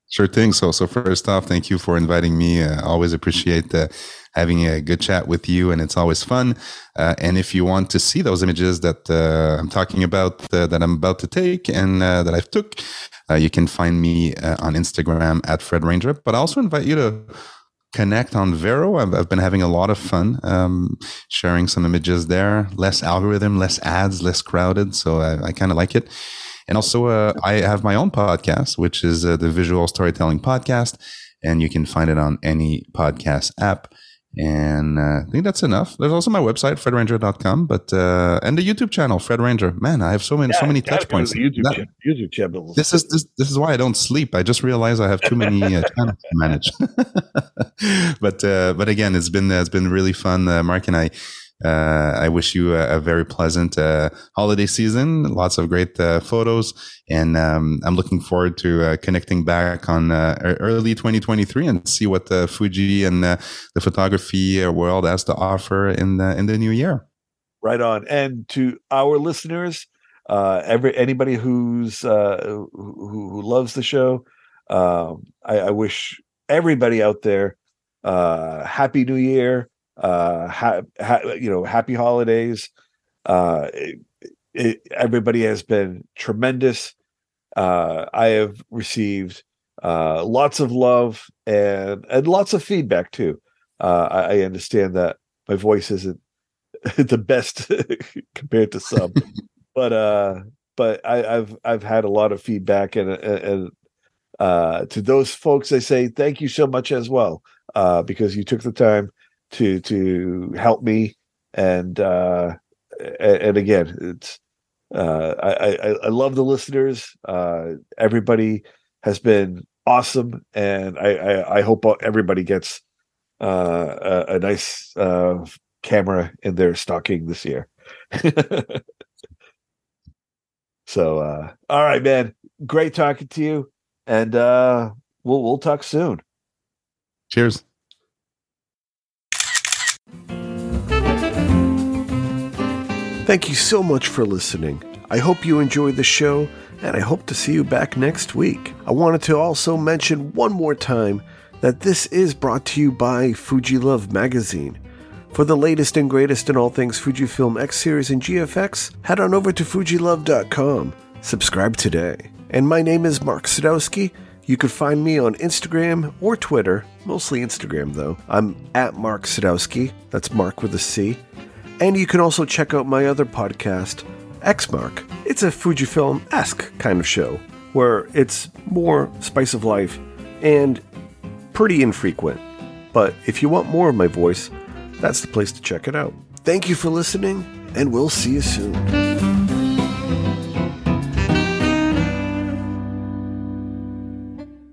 Sure thing. So, so first off, thank you for inviting me. Uh, always appreciate uh, having a good chat with you, and it's always fun. Uh, and if you want to see those images that uh, I'm talking about, uh, that I'm about to take, and uh, that I've took, uh, you can find me uh, on Instagram at Fred Ranger. But I also invite you to connect on Vero. I've, I've been having a lot of fun um, sharing some images there. Less algorithm, less ads, less crowded. So I, I kind of like it. And also, uh, I have my own podcast, which is uh, the Visual Storytelling Podcast, and you can find it on any podcast app. And uh, I think that's enough. There's also my website, fredranger.com, but uh, and the YouTube channel, Fred Ranger. Man, I have so many, so many touch go to points. YouTube, That- cha- YouTube channel. this is this, this is why I don't sleep. I just realize I have too many uh, channels to manage. but uh, but again, it's been it's been really fun, uh, Mark and I. Uh, I wish you a, a very pleasant uh, holiday season. Lots of great uh, photos, and um, I'm looking forward to connecting back on early 2023 and see what the Fuji and the photography world has to offer in the in the new year. Right on. And to our listeners, uh, every anybody who's uh, who, who loves the show, um, I, I wish everybody out there uh, happy New Year. Uh, ha- ha- you know, happy holidays. Uh, it, it, everybody has been tremendous. Uh, I have received uh, lots of love and and lots of feedback too. Uh, I, I understand that my voice isn't the best compared to some, but uh, but I, I've I've had a lot of feedback and and, and uh, to those folks, I say thank you so much as well uh, because you took the time to to help me and uh, and, again it's uh, I, I I love the listeners. Uh, everybody has been awesome, and I I, I hope everybody gets uh, a, a nice uh, camera in their stocking this year. so, uh, all right, man. Great talking to you, and uh, we'll we'll talk soon. Cheers. Thank you so much for listening. I hope you enjoyed the show, and I hope to see you back next week. I wanted to also mention one more time that this is brought to you by Fujilove Magazine. For the latest and greatest in all things Fujifilm X Series and GFX, head on over to Fujilove.com. Subscribe today. And my name is Marc Sadowski. You can find me on Instagram or Twitter, mostly Instagram though. I'm at Marc Sadowski. That's Mark with a C. And you can also check out my other podcast, Xmark. It's a Fujifilm esque kind of show where it's more spice of life and pretty infrequent. But if you want more of my voice, that's the place to check it out. Thank you for listening, and we'll see you soon.